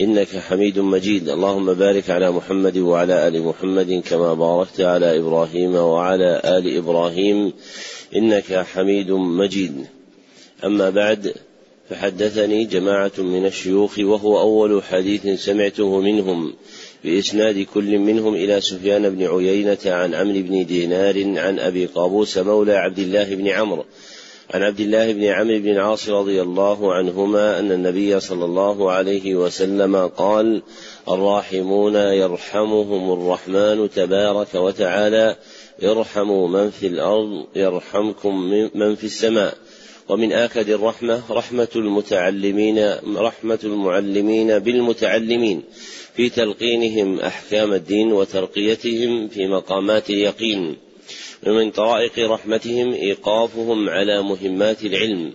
إنك حميد مجيد. اللهم بارك على محمد وعلى آل محمد كما باركت على إبراهيم وعلى آل إبراهيم. إنك حميد مجيد. أما بعد فحدثني جماعة من الشيوخ وهو أول حديث سمعته منهم. بإسناد كل منهم إلى سفيان بن عيينة عن عمرو بن دينار عن أبي قابوس مولى عبد الله بن عمرو. عن عبد الله بن عمرو بن العاص رضي الله عنهما أن النبي صلى الله عليه وسلم قال الراحمون يرحمهم الرحمن تبارك وتعالى ارحموا من في الأرض يرحمكم من في السماء. ومن آكد الرحمة رحمة المتعلمين رحمة المعلمين بالمتعلمين في تلقينهم أحكام الدين وترقيتهم في مقامات اليقين. ومن طرائق رحمتهم إيقافهم على مهمات العلم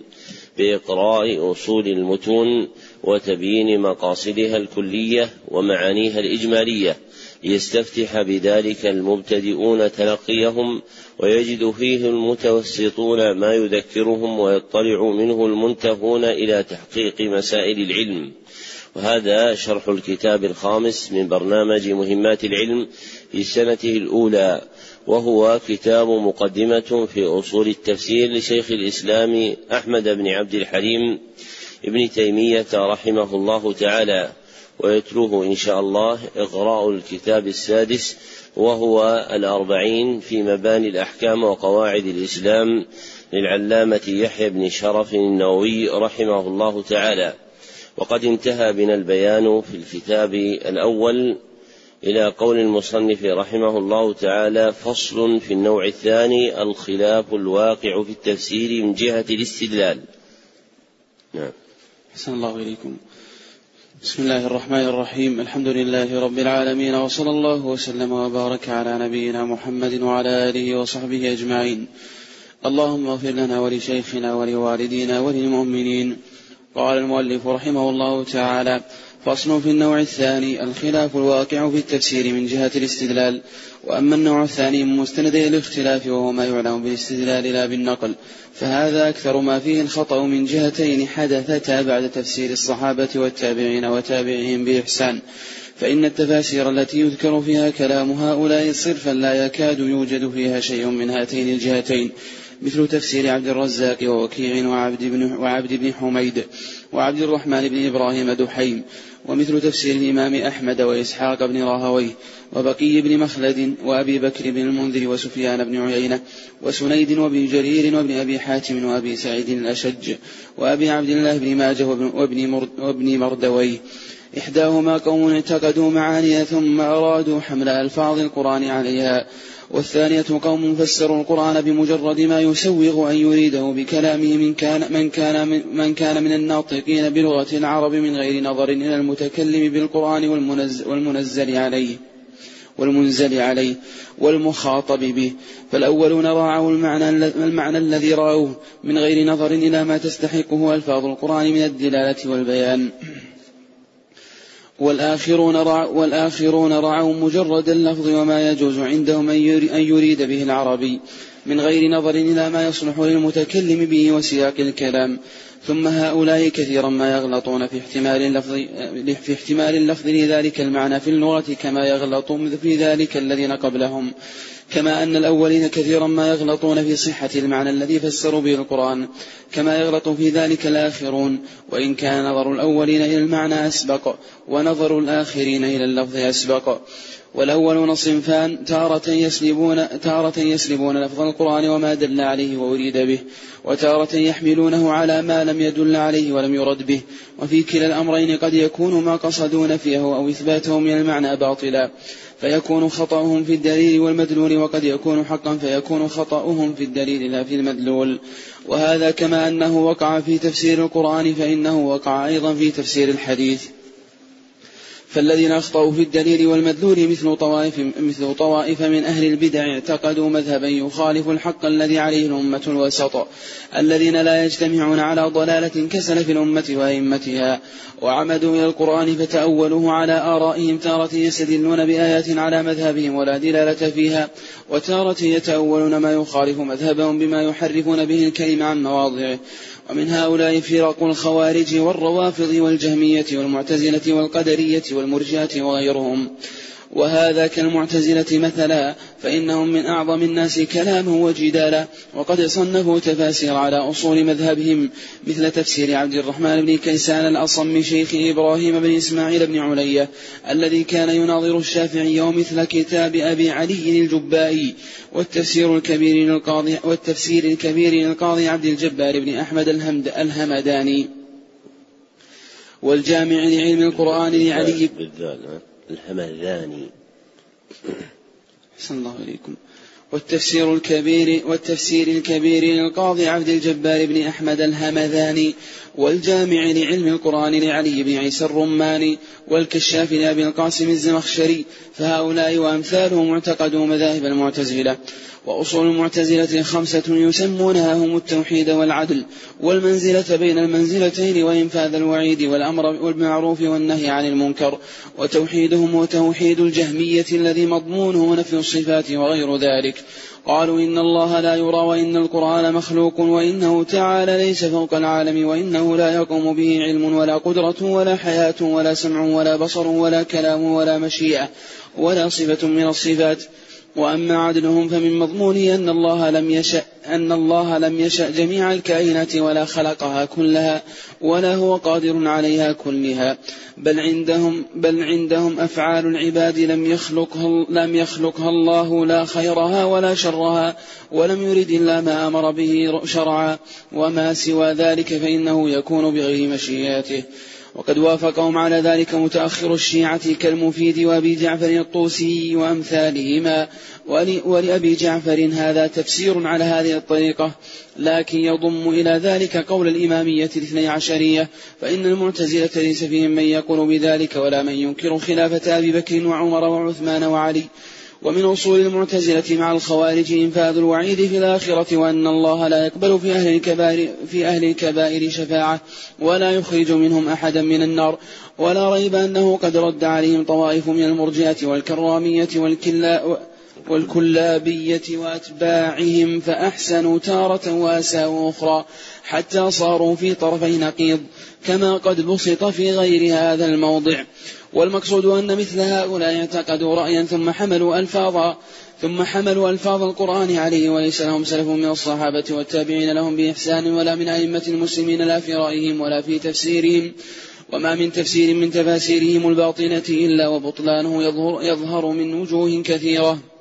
بإقراء أصول المتون وتبيين مقاصدها الكلية ومعانيها الإجمالية ليستفتح بذلك المبتدئون تلقيهم ويجد فيه المتوسطون ما يذكرهم ويطلع منه المنتهون إلى تحقيق مسائل العلم. وهذا شرح الكتاب الخامس من برنامج مهمات العلم في سنته الأولى. وهو كتاب مقدمة في أصول التفسير لشيخ الإسلام أحمد بن عبد الحليم ابن تيمية رحمه الله تعالى ويتلوه إن شاء الله إقراء الكتاب السادس وهو الأربعين في مباني الأحكام وقواعد الإسلام للعلامة يحيى بن شرف النووي رحمه الله تعالى. وقد انتهى بنا البيان في الكتاب الأول إلى قول المصنف رحمه الله تعالى فصل في النوع الثاني الخلاف الواقع في التفسير من جهة الاستدلال. نعم. حسن الله إليكم. بسم الله الرحمن الرحيم. الحمد لله رب العالمين وصلى الله وسلم وبارك على نبينا محمد وعلى آله وصحبه أجمعين. اللهم اغفر لنا ولشيخنا ولوالدينا وللمؤمنين. قال المؤلف رحمه الله تعالى فصل في النوع الثاني الخلاف الواقع في التفسير من جهة الاستدلال. وأما النوع الثاني من مستندي الاختلاف وهو ما يعلم بالاستدلال لا بالنقل. فهذا أكثر ما فيه الخطأ من جهتين حدثتا بعد تفسير الصحابة والتابعين وتابعهم بإحسان. فإن التفاسير التي يذكر فيها كلام هؤلاء صرفا لا يكاد يوجد فيها شيء من هاتين الجهتين مثل تفسير عبد الرزاق ووكيع وعبد بن, وعبد بن حميد وعبد الرحمن بن إبراهيم دحيم. ومثل تفسير الإمام أحمد وإسحاق بن راهويه وبقي بن مخلد وأبي بكر بن المنذر وسفيان بن عيينة وسنيد وابن جرير وابن أبي حاتم وأبي سعيد الأشج وأبي عبد الله بن ماجه وابن, وابن مردويه. إحداهما قوم اعتقدوا معاني ثم أرادوا حمل ألفاظ القرآن عليها. والثانية قوم فسروا القرآن بمجرد ما يسوغ أن يريده بكلامه من كان من كان من, من كان من الناطقين بلغة العرب من غير نظر إلى المتكلم بالقرآن والمنزل, والمنزل عليه والمنزل عليه والمخاطب به. فالأولون راعوا المعنى, المعنى الذي رأوه من غير نظر إلى ما تستحقه ألفاظ القرآن من الدلالة والبيان. والآخرون, رع والآخرون رعوا مجرد اللفظ وما يجوز عندهم أن يريد به العربي من غير نظر إلى ما يصلح للمتكلم به وسياق الكلام. ثم هؤلاء كثيرا ما يغلطون في احتمال اللفظ في احتمال اللفظ لذلك المعنى في اللغة كما يغلطون في ذلك الذين قبلهم. كما أن الأولين كثيرا ما يغلطون في صحة المعنى الذي فسروا به القرآن كما يغلط في ذلك الآخرون وإن كان نظر الأولين إلى المعنى أسبق ونظر الآخرين إلى اللفظ أسبق. والأولون صنفان تارة يسلبون تارة يسلبون لفظ القرآن وما دل عليه وأريد به وتارة يحملونه على ما لم يدل عليه ولم يرد به وفي كلا الأمرين قد يكون ما قصدوا نفيه أو إثباته من المعنى باطلا فيكون خطأهم في الدليل والمدلول وقد يكون حقا فيكون خطأهم في الدليل لا في المدلول. وهذا كما أنه وقع في تفسير القرآن فإنه وقع أيضا في تفسير الحديث. فالذين أخطأوا في الدليل والمدلول مثل طوائف مثل طوائف من أهل البدع اعتقدوا مذهبا يخالف الحق الذي عليه الأمة الوسط الذين لا يجتمعون على ضلالة كسلف الأمة وأئمتها وعمدوا إلى القرآن فتأولوه على آرائهم تارة يستدلون بآيات على مذهبهم ولا دلالة فيها وتارة يتأولون ما يخالف مذهبهم بما يحرفون به الكلم عن مواضعه. ومن هؤلاء فرق الخوارج والروافض والجهمية والمعتزلة والقدرية والمرجئة وغيرهم. وهذا كالمعتزلة مثلا فإنهم من أعظم الناس كلاما وجدالا وقد صنفوا تفاسير على أصول مذهبهم مثل تفسير عبد الرحمن بن كيسان الأصم شيخ إبراهيم بن إسماعيل بن علية الذي كان يناظر الشافعي ومثل كتاب أبي علي الجبائي والتفسير الكبير للقاضي والتفسير الكبير للقاضي عبد الجبار بن أحمد الهمد الهمداني. والجامع لعلم القرآن لعلي الهمذاني أحسن الله إليكم. والتفسير الكبير والتفسير الكبير للقاضي عبد الجبار بن أحمد الهمذاني. والجامع لعلم القرآن لعلي بن عيسى الرماني والكشاف لأبي القاسم الزمخشري فهؤلاء وأمثالهم اعتقدوا مذاهب المعتزلة. وأصول المعتزلة خمسة يسمونها هم التوحيد والعدل والمنزلة بين المنزلتين وإنفاذ الوعيد والأمر بالمعروف والنهي عن المنكر. وتوحيدهم وتوحيد الجهمية الذي مضمونه نفي الصفات وغير ذلك. قالوا إن الله لا يرى وإن القرآن مخلوق وإنه تعالى ليس فوق العالم وإنه لا يقوم به علم ولا قدرة ولا حياة ولا سمع ولا بصر ولا كلام ولا مشيئة ولا صفة من الصفات. وأما عدلهم فمن مضمونه أن الله لم يشأ أن الله لم يشأ جميع الكائنات ولا خلقها كلها ولا هو قادر عليها كلها. بل عندهم بل عندهم أفعال العباد لم يخلقها لم يخلقها الله لا خيرها ولا شرها ولم يرد إلا ما أمر به شرعا. وما سوى ذلك فإنه يكون بغير مشيئته. وقد وافقهم على ذلك متأخر الشيعة كالمفيد وأبي جعفر الطوسي وأمثالهما. ولأبي جعفر هذا تفسير على هذه الطريقة. لكن يضم إلى ذلك قول الإمامية الاثني عشرية فإن المعتزلة ليس فيهم من يقول بذلك ولا من ينكر خلافة أبي بكر وعمر وعثمان وعلي. ومن أصول المعتزلة مع الخوارج إنفاذ الوعيد في الآخرة وأن الله لا يقبل في أهل الكبائر في أهل الكبائر شفاعة ولا يخرج منهم أحدا من النار. ولا ريب أنه قد رد عليهم طوائف من المرجئة والكرامية والكلا والكلابية وأتباعهم فأحسنوا تارة وأساءوا أخرى حتى صاروا في طرفي نقيض كما قد بسط في غير هذا الموضع. والمقصود أن مثل هؤلاء اعتقدوا رأيا ثم حملوا ألفاظا ثم حملوا ألفاظ القرآن عليه وليس لهم سلف من الصحابة والتابعين لهم بإحسان ولا من أئمة المسلمين لا في رأيهم ولا في تفسيرهم. وما من تفسير من تفاسيرهم الباطنة إلا وبطلانه يظهر, يظهر من وجوه كثيرة.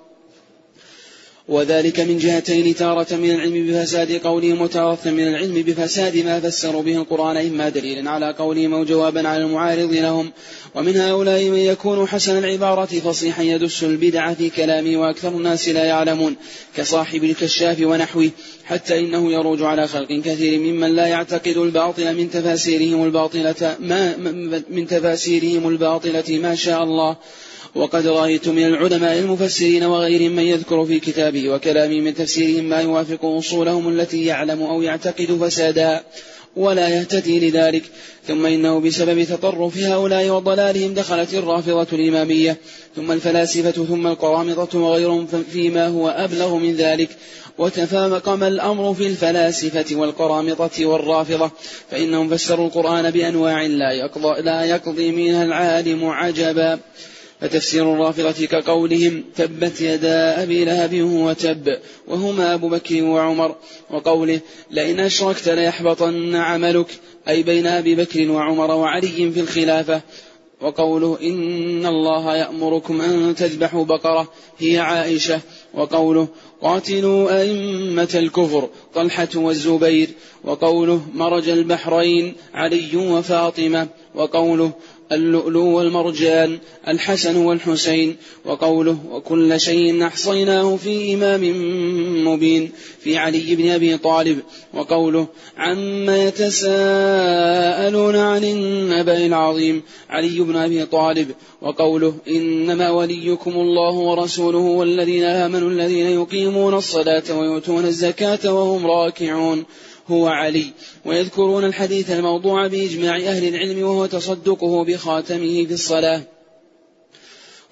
وذلك من جهتين تارة من العلم بفساد قولهم وتارة من العلم بفساد ما فسروا به القرآن إما دليلا على قولهم أو جوابا على المعارض لهم. ومن هؤلاء من يكون حسن العبارة فصيحا يدس البدع في كلامه وأكثر الناس لا يعلمون كصاحب الكشاف ونحوه حتى إنه يروج على خلق كثير ممن لا يعتقد الباطل من تفاسيرهم الباطلة ما من تفاسيرهم الباطلة ما شاء الله. وقد رأيت من العلماء المفسرين وغيرهم من يذكر في كتابه وكلامه من تفسيرهم ما يوافق أصولهم التي يعلم أو يعتقد فسادها ولا يهتدي لذلك. ثم إنه بسبب تطرف هؤلاء وضلالهم دخلت الرافضة الإمامية. ثم الفلاسفة ثم القرامطة وغيرهم فيما هو أبلغ من ذلك. وتفاقم الأمر في الفلاسفة والقرامطة والرافضة. فإنهم فسروا القرآن بأنواع لا يقضي, لا يقضي منها العالم عجبا. فتفسير الرافضة كقولهم تبت يدا أبي لهب وتب وهما أبو بكر وعمر وقوله لئن أشركت ليحبطن عملك أي بين أبي بكر وعمر وعلي في الخلافة. وقوله إن الله يأمركم أن تذبحوا بقرة هي عائشة. وقوله قاتلوا أئمة الكفر طلحة والزبير. وقوله مرج البحرين علي وفاطمة. وقوله اللؤلؤ والمرجان الحسن والحسين وقوله وكل شيء أحصيناه في إمام مبين في علي بن أبي طالب وقوله عما يتساءلون عن النبأ العظيم علي بن أبي طالب وقوله إنما وليكم الله ورسوله والذين آمنوا الذين يقيمون الصلاة ويؤتون الزكاة وهم راكعون. هو علي. ويذكرون الحديث الموضوع بإجماع أهل العلم وهو تصدقه بخاتمه في الصلاة.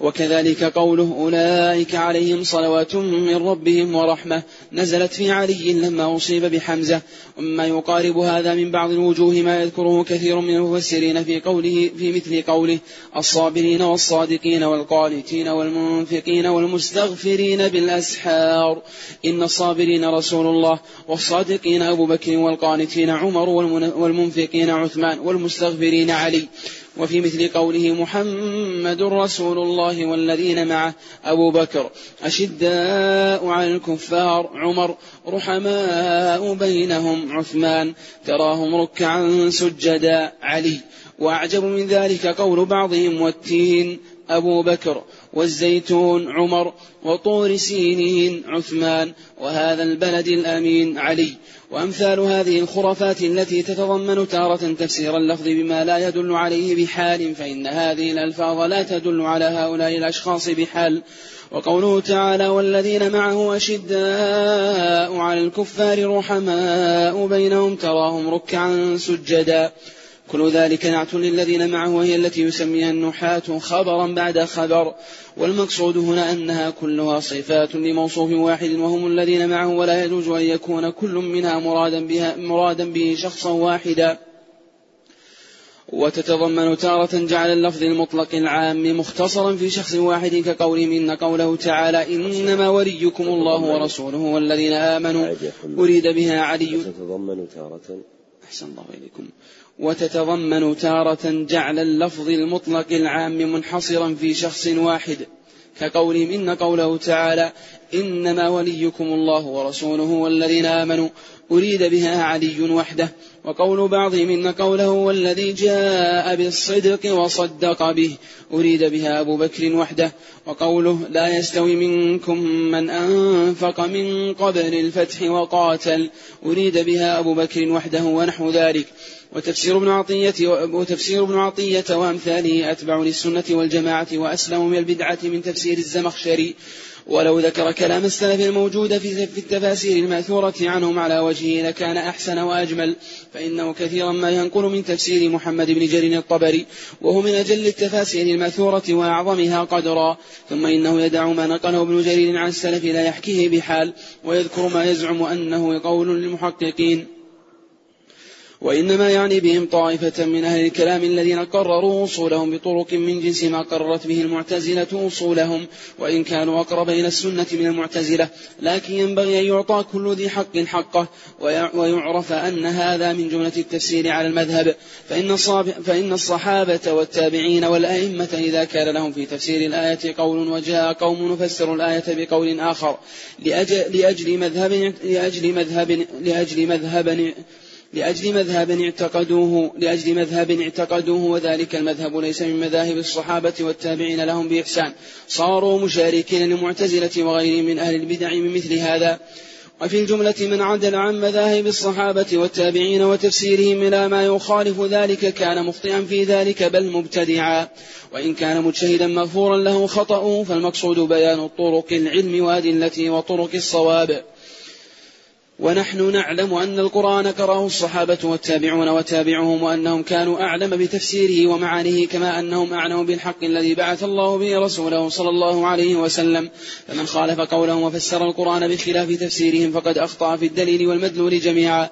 وكذلك قوله أولئك عليهم صلوات من ربهم ورحمة نزلت في علي لما أصيب بحمزة. ومما يقارب هذا من بعض الوجوه ما يذكره كثير من المفسرين في قوله في مثل قوله الصابرين والصادقين والقانتين والمنفقين والمستغفرين بالأسحار. إن الصابرين رسول الله والصادقين أبو بكر والقانتين عمر والمنفقين عثمان والمستغفرين علي. وفي مثل قوله محمد رسول الله والذين معه أبو بكر أشداء على الكفار عمر رحماء بينهم عثمان تراهم ركعا سجدا علي وأعجب من ذلك قول بعضهم والتين أبو بكر. والزيتون عمر وطور سينين عثمان وهذا البلد الأمين علي. وأمثال هذه الخرافات التي تتضمن تارة تفسير اللفظ بما لا يدل عليه بحال فإن هذه الألفاظ لا تدل على هؤلاء الأشخاص بحال. وقوله تعالى والذين معه أشداء على الكفار رحماء بينهم تراهم ركعا سجدا كل ذلك نعت للذين معه وهي التي يسميها النحاة خبرا بعد خبر. والمقصود هنا أنها كلها صفات لموصوف واحد وهم الذين معه ولا يجوز أن يكون كل منها مرادا بها مرادا به شخصا واحدا. وتتضمن تارة جعل اللفظ المطلق العام مختصرا في شخص واحد كقولهم إن قوله تعالى إنما وليكم الله ورسوله والذين آمنوا أريد بها علي. وتتضمن تارة. أحسن الله إليكم. وتتضمن تارة جعل اللفظ المطلق العام منحصرا في شخص واحد كقولهم إن قوله تعالى إنما وليكم الله ورسوله والذين آمنوا أريد بها علي وحده وقول بعضهم إن قوله والذي جاء بالصدق وصدق به أريد بها أبو بكر وحده وقوله لا يستوي منكم من أنفق من قبل الفتح وقاتل أريد بها أبو بكر وحده ونحو ذلك. وتفسير ابن عطية وتفسير ابن عطية وأمثاله أتبع للسنة والجماعة وأسلم من البدعة من تفسير الزمخشري. ولو ذكر كلام السلف الموجود في التفاسير المأثورة عنهم على وجهه لكان أحسن وأجمل. فإنه كثيرا ما ينقل من تفسير محمد بن جرير الطبري وهو من أجل التفاسير المأثورة وأعظمها قدرا. ثم إنه يدع ما نقله ابن جرير عن السلف لا يحكيه بحال ويذكر ما يزعم أنه قول للمحققين. وإنما يعني بهم طائفة من أهل الكلام الذين قرروا أصولهم بطرق من جنس ما قررت به المعتزلة أصولهم وإن كانوا أقرب إلى السنة من المعتزلة. لكن ينبغي أن يعطى كل ذي حق حقه ويعرف أن هذا من جملة التفسير على المذهب. فإن, فإن الصحابة والتابعين والأئمة إذا كان لهم في تفسير الآية قول وجاء قوم نفسر الآية بقول آخر. لأجل, لأجل مذهب لأجل مذهب لأجل مذهب لأجل مذهب اعتقدوه لأجل مذهب اعتقدوه وذلك المذهب ليس من مذاهب الصحابة والتابعين لهم بإحسان. صاروا مشاركين للمعتزلة وغيرهم من أهل البدع من مثل هذا. وفي الجملة من عدل عن مذاهب الصحابة والتابعين وتفسيرهم إلى ما يخالف ذلك كان مخطئا في ذلك بل مبتدعا. وإن كان مجتهدا مغفورا له خطأه فالمقصود بيان طرق العلم وأدلته وطرق الصواب. ونحن نعلم أن القرآن كرهه الصحابة والتابعون وتابعهم وأنهم كانوا أعلم بتفسيره ومعانيه كما أنهم أعلم بالحق الذي بعث الله به رسوله صلى الله عليه وسلم. فمن خالف قولهم وفسر القرآن بخلاف تفسيرهم فقد أخطأ في الدليل والمدلول جميعا.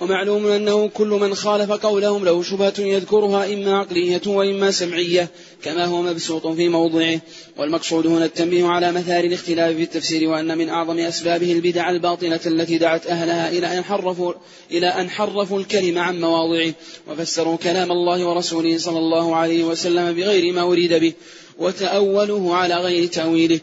ومعلوم أنه كل من خالف قولهم له شبهة يذكرها إما عقلية وإما سمعية. كما هو مبسوط في موضعه. والمقصود هنا التنبيه على مثار الاختلاف في التفسير وأن من أعظم أسبابه البدع الباطلة التي دعت أهلها إلى أن حرفوا إلى أن حرفوا الكلم عن مواضعه. وفسروا كلام الله ورسوله صلى الله عليه وسلم بغير ما أريد به وتأولوه على غير تأويله.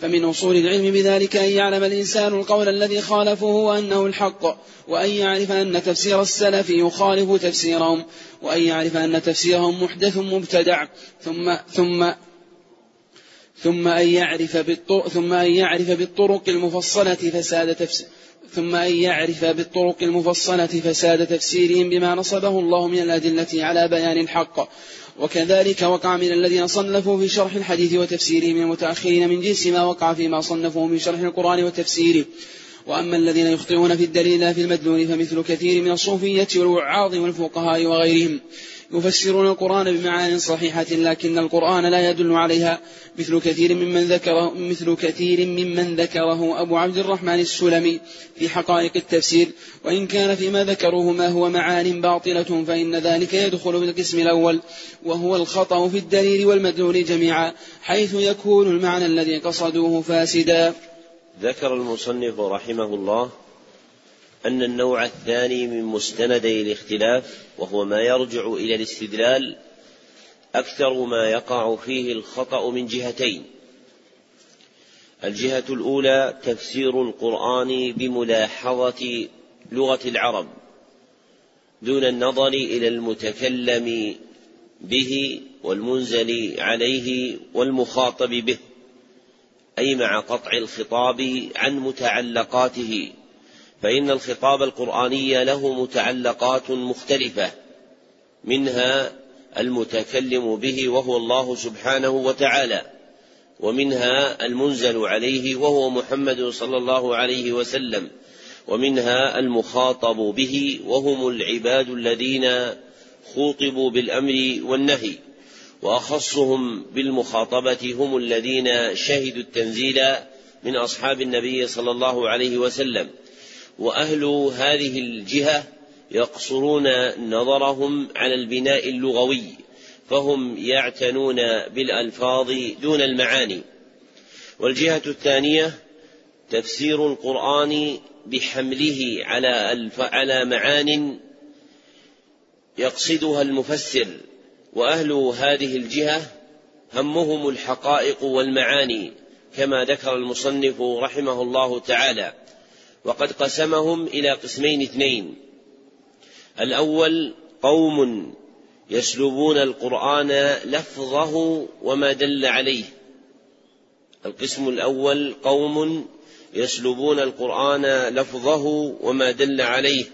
فمن أصول العلم بذلك أن يعلم الإنسان القول الذي خالفه وأنه الحق وأن يعرف أن تفسير السلف يخالف تفسيرهم. وأن يعرف أن تفسيرهم محدث مبتدع. ثم ثم ثم أن يعرف بالطرق ثم أن يعرف بالطرق المفصلة فساد تفسير ثم أن يعرف بالطرق المفصلة فساد تفسيرهم بما نصبه الله من الأدلة على بيان الحق. وكذلك وقع من الذين صنفوا في شرح الحديث وتفسيره من المتأخرين من جنس ما وقع فيما صنفوا من شرح القرآن وتفسيره. وأما الذين يخطئون في الدليل في المدلول فمثل كثير من الصوفية والوعاظ والفقهاء وغيرهم يفسرون القرآن بمعان صحيحة لكن القرآن لا يدل عليها. مثل كثير ممن ذكره مثل كثير ممن ذكره أبو عبد الرحمن السلمي في حقائق التفسير. وإن كان فيما ذكروه ما هو معان باطلة فإن ذلك يدخل بالقسم الأول. وهو الخطأ في الدليل والمدلول جميعا حيث يكون المعنى الذي قصدوه فاسدا. ذكر المصنف رحمه الله أن النوع الثاني من مستندي الاختلاف وهو ما يرجع إلى الاستدلال أكثر ما يقع فيه الخطأ من جهتين. الجهة الأولى تفسير القرآن بملاحظة لغة العرب دون النظر إلى المتكلم به والمنزل عليه والمخاطب به. أي مع قطع الخطاب عن متعلقاته فإن الخطاب القرآني له متعلقات مختلفة منها المتكلم به وهو الله سبحانه وتعالى ومنها المنزل عليه وهو محمد صلى الله عليه وسلم ومنها المخاطب به وهم العباد الذين خوطبوا بالأمر والنهي. وأخصهم بالمخاطبة هم الذين شهدوا التنزيل من أصحاب النبي صلى الله عليه وسلم وأهل هذه الجهة يقصرون نظرهم على البناء اللغوي فهم يعتنون بالألفاظ دون المعاني والجهة الثانية تفسير القرآن بحمله على. على معان يقصدها المفسر وأهل هذه الجهة همهم الحقائق والمعاني كما ذكر المصنف رحمه الله تعالى. وقد قسمهم إلى قسمين اثنين. الأول قوم يسلبون القرآن لفظه وما دل عليه. القسم الأول قوم يسلبون القرآن لفظه وما دل عليه.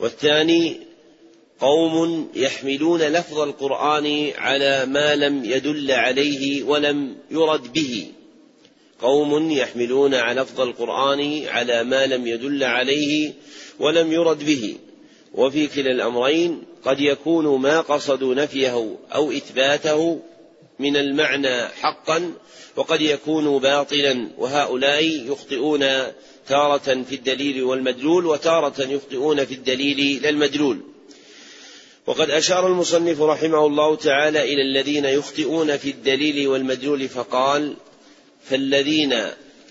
والثاني قوم يحملون لفظ القرآن على ما لم يدل عليه ولم يرد به. قوم يحملون على لفظ القرآن على ما لم يدل عليه ولم يرد به. وفي كلا الأمرين قد يكون ما قصدوا نفيه أو إثباته من المعنى حقا وقد يكون باطلا. وهؤلاء يخطئون تارة في الدليل والمدلول وتارة يخطئون في الدليل لا المدلول وقد أشار المصنف رحمه الله تعالى إلى الذين يخطئون في الدليل والمدلول فقال فالذين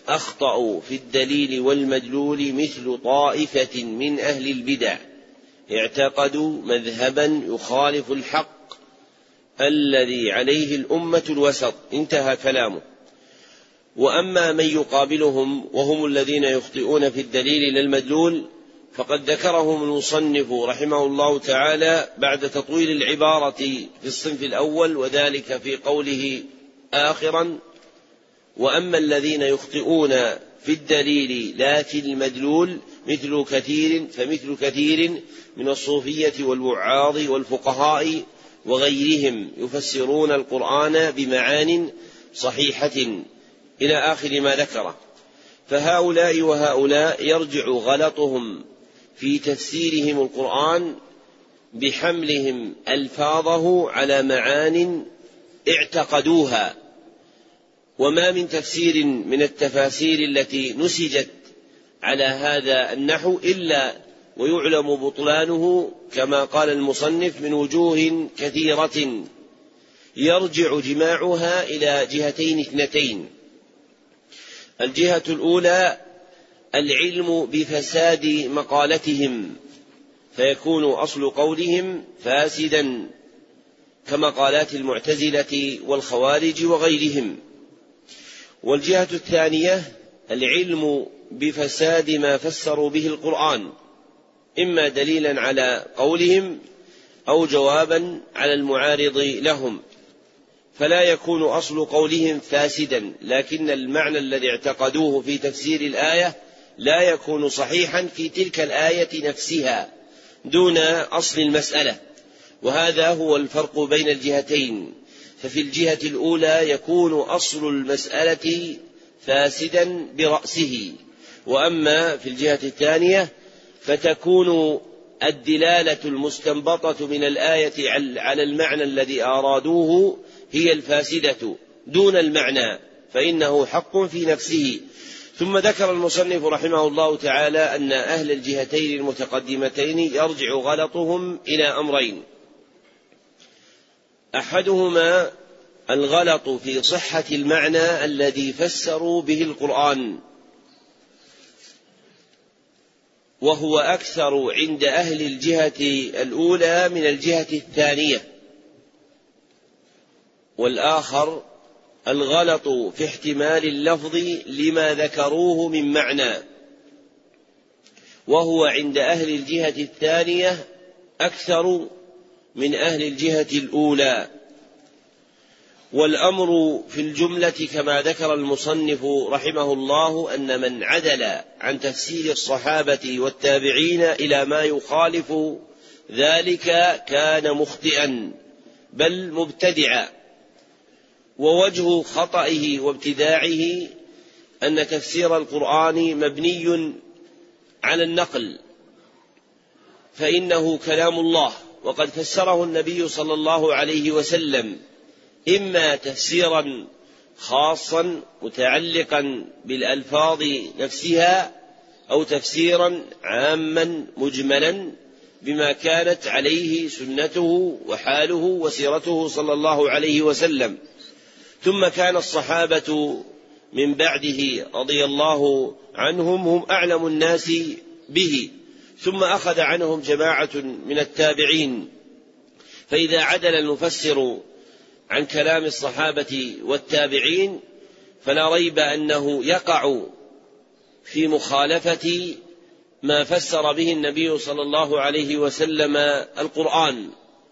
أخطأوا في الدليل والمدلول مثل طائفة من أهل البدع اعتقدوا مذهبا يخالف الحق الذي عليه الأمة الوسط. انتهى كلامه. وأما من يقابلهم وهم الذين يخطئون في الدليل للمدلول فقد ذكرهم المصنف رحمه الله تعالى بعد تطويل العبارة في الصنف الأول وذلك في قوله اخرا وأما الذين يخطئون في الدليل في المدلول مثل كثير فمثل كثير من الصوفية والوعاظ والفقهاء وغيرهم يفسرون القرآن بمعان صحيحة إلى آخر ما ذكره. فهؤلاء وهؤلاء يرجع غلطهم في تفسيرهم القرآن بحملهم ألفاظه على معان اعتقدوها. وما من تفسير من التفاسير التي نسجت على هذا النحو إلا ويعلم بطلانه كما قال المصنف من وجوه كثيرة يرجع جماعها إلى جهتين اثنتين. الجهة الأولى العلم بفساد مقالتهم فيكون أصل قولهم فاسدا كمقالات المعتزلة والخوارج وغيرهم. والجهة الثانية العلم بفساد ما فسروا به القرآن إما دليلا على قولهم أو جوابا على المعارض لهم. فلا يكون أصل قولهم فاسدا لكن المعنى الذي اعتقدوه في تفسير الآية لا يكون صحيحا في تلك الآية نفسها دون أصل المسألة. وهذا هو الفرق بين الجهتين. ففي الجهة الأولى يكون أصل المسألة فاسدا برأسه. وأما في الجهة الثانية فتكون الدلالة المستنبطة من الآية على المعنى الذي أرادوه هي الفاسدة دون المعنى فإنه حق في نفسه. ثم ذكر المصنف رحمه الله تعالى أن أهل الجهتين المتقدمتين يرجع غلطهم إلى أمرين. أحدهما الغلط في صحة المعنى الذي فسروا به القرآن وهو أكثر عند أهل الجهة الأولى من الجهة الثانية والآخر الغلط في احتمال اللفظ لما ذكروه من معنى. وهو عند أهل الجهة الثانية أكثر من أهل الجهة الأولى. والأمر في الجملة كما ذكر المصنف رحمه الله أن من عدل عن تفسير الصحابة والتابعين إلى ما يخالف ذلك كان مخطئا بل مبتدعا. ووجه خطئه وابتداعه أن تفسير القرآن مبني على النقل فإنه كلام الله. وقد فسره النبي صلى الله عليه وسلم إما تفسيرا خاصا متعلقا بالألفاظ نفسها أو تفسيرا عاما مجملا بما كانت عليه سنته وحاله وسيرته صلى الله عليه وسلم. ثم كان الصحابة من بعده رضي الله عنهم هم أعلم الناس به ثم أخذ عنهم جماعة من التابعين. فإذا عدل المفسر عن كلام الصحابة والتابعين فلا ريب أنه يقع في مخالفة ما فسر به النبي صلى الله عليه وسلم القرآن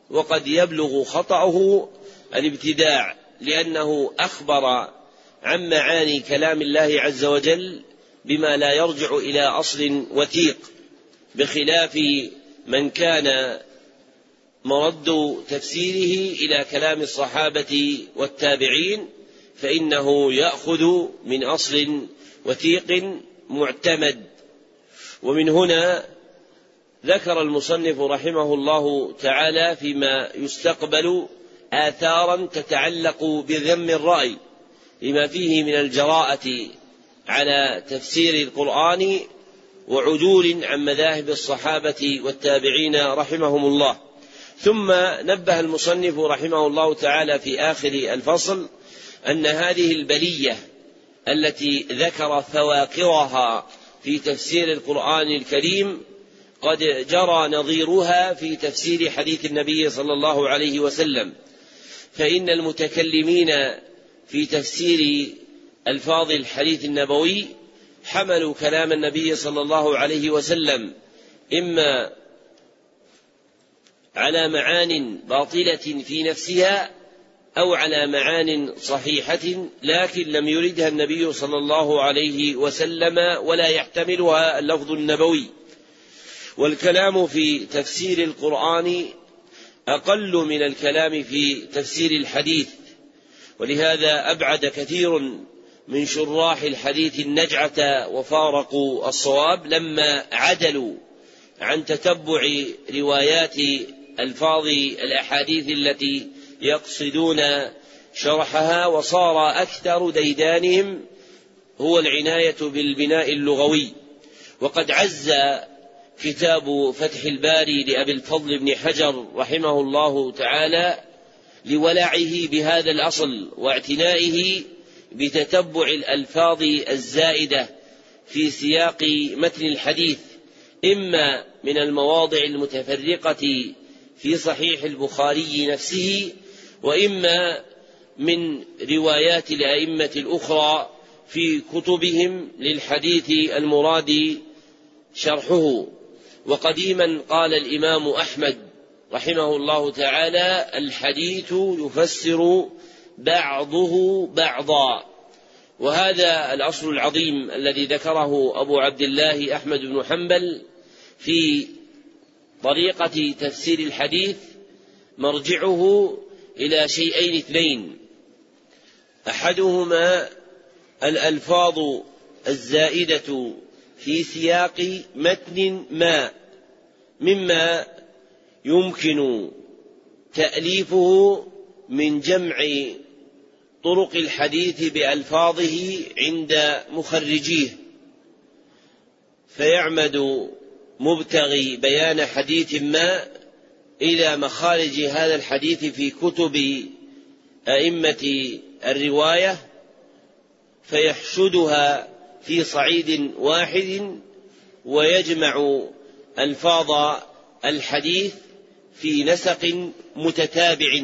وقد يبلغ خطأه الابتداع. لأنه أخبر عن معاني كلام الله عز وجل بما لا يرجع إلى أصل وثيق بخلاف من كان مرد تفسيره إلى كلام الصحابة والتابعين فإنه يأخذ من أصل وثيق معتمد. ومن هنا ذكر المصنف رحمه الله تعالى فيما يستقبل آثارا تتعلق بذم الرأي لما فيه من الجراءة على تفسير القرآن وعدول عن مذاهب الصحابة والتابعين رحمهم الله. ثم نبه المصنف رحمه الله تعالى في آخر الفصل أن هذه البلية التي ذكر فواقرها في تفسير القرآن الكريم قد جرى نظيرها في تفسير حديث النبي صلى الله عليه وسلم. فإن المتكلمين في تفسير ألفاظ الحديث النبوي حملوا كلام النبي صلى الله عليه وسلم إما على معان باطلة في نفسها أو على معان صحيحة لكن لم يردها النبي صلى الله عليه وسلم ولا يحتملها اللفظ النبوي. والكلام في تفسير القرآن أقل من الكلام في تفسير الحديث ولهذا أبعد كثير من شراح الحديث النجعة وفارقوا الصواب لما عدلوا عن تتبع روايات ألفاظ الأحاديث التي يقصدون شرحها وصار أكثر ديدانهم هو العناية بالبناء اللغوي. وقد عز كتاب فتح الباري لأبي الفضل بن حجر رحمه الله تعالى لولعه بهذا الأصل واعتنائه بتتبع الألفاظ الزائدة في سياق متن الحديث إما من المواضع المتفرقة في صحيح البخاري نفسه وإما من روايات الأئمة الأخرى في كتبهم للحديث المراد شرحه. وقديما قال الإمام أحمد رحمه الله تعالى الحديث يفسر بعضه بعضا. وهذا الأصل العظيم الذي ذكره أبو عبد الله أحمد بن حنبل في طريقة تفسير الحديث مرجعه إلى شيئين اثنين. أحدهما الألفاظ الزائدة في سياق متن ما مما يمكن تأليفه من جمع طرق الحديث بألفاظه عند مخرجيه. فيعمد مبتغي بيان حديث ما إلى مخارج هذا الحديث في كتب أئمة الرواية فيحشدها في صعيد واحد ويجمع الفاظ الحديث في نسق متتابع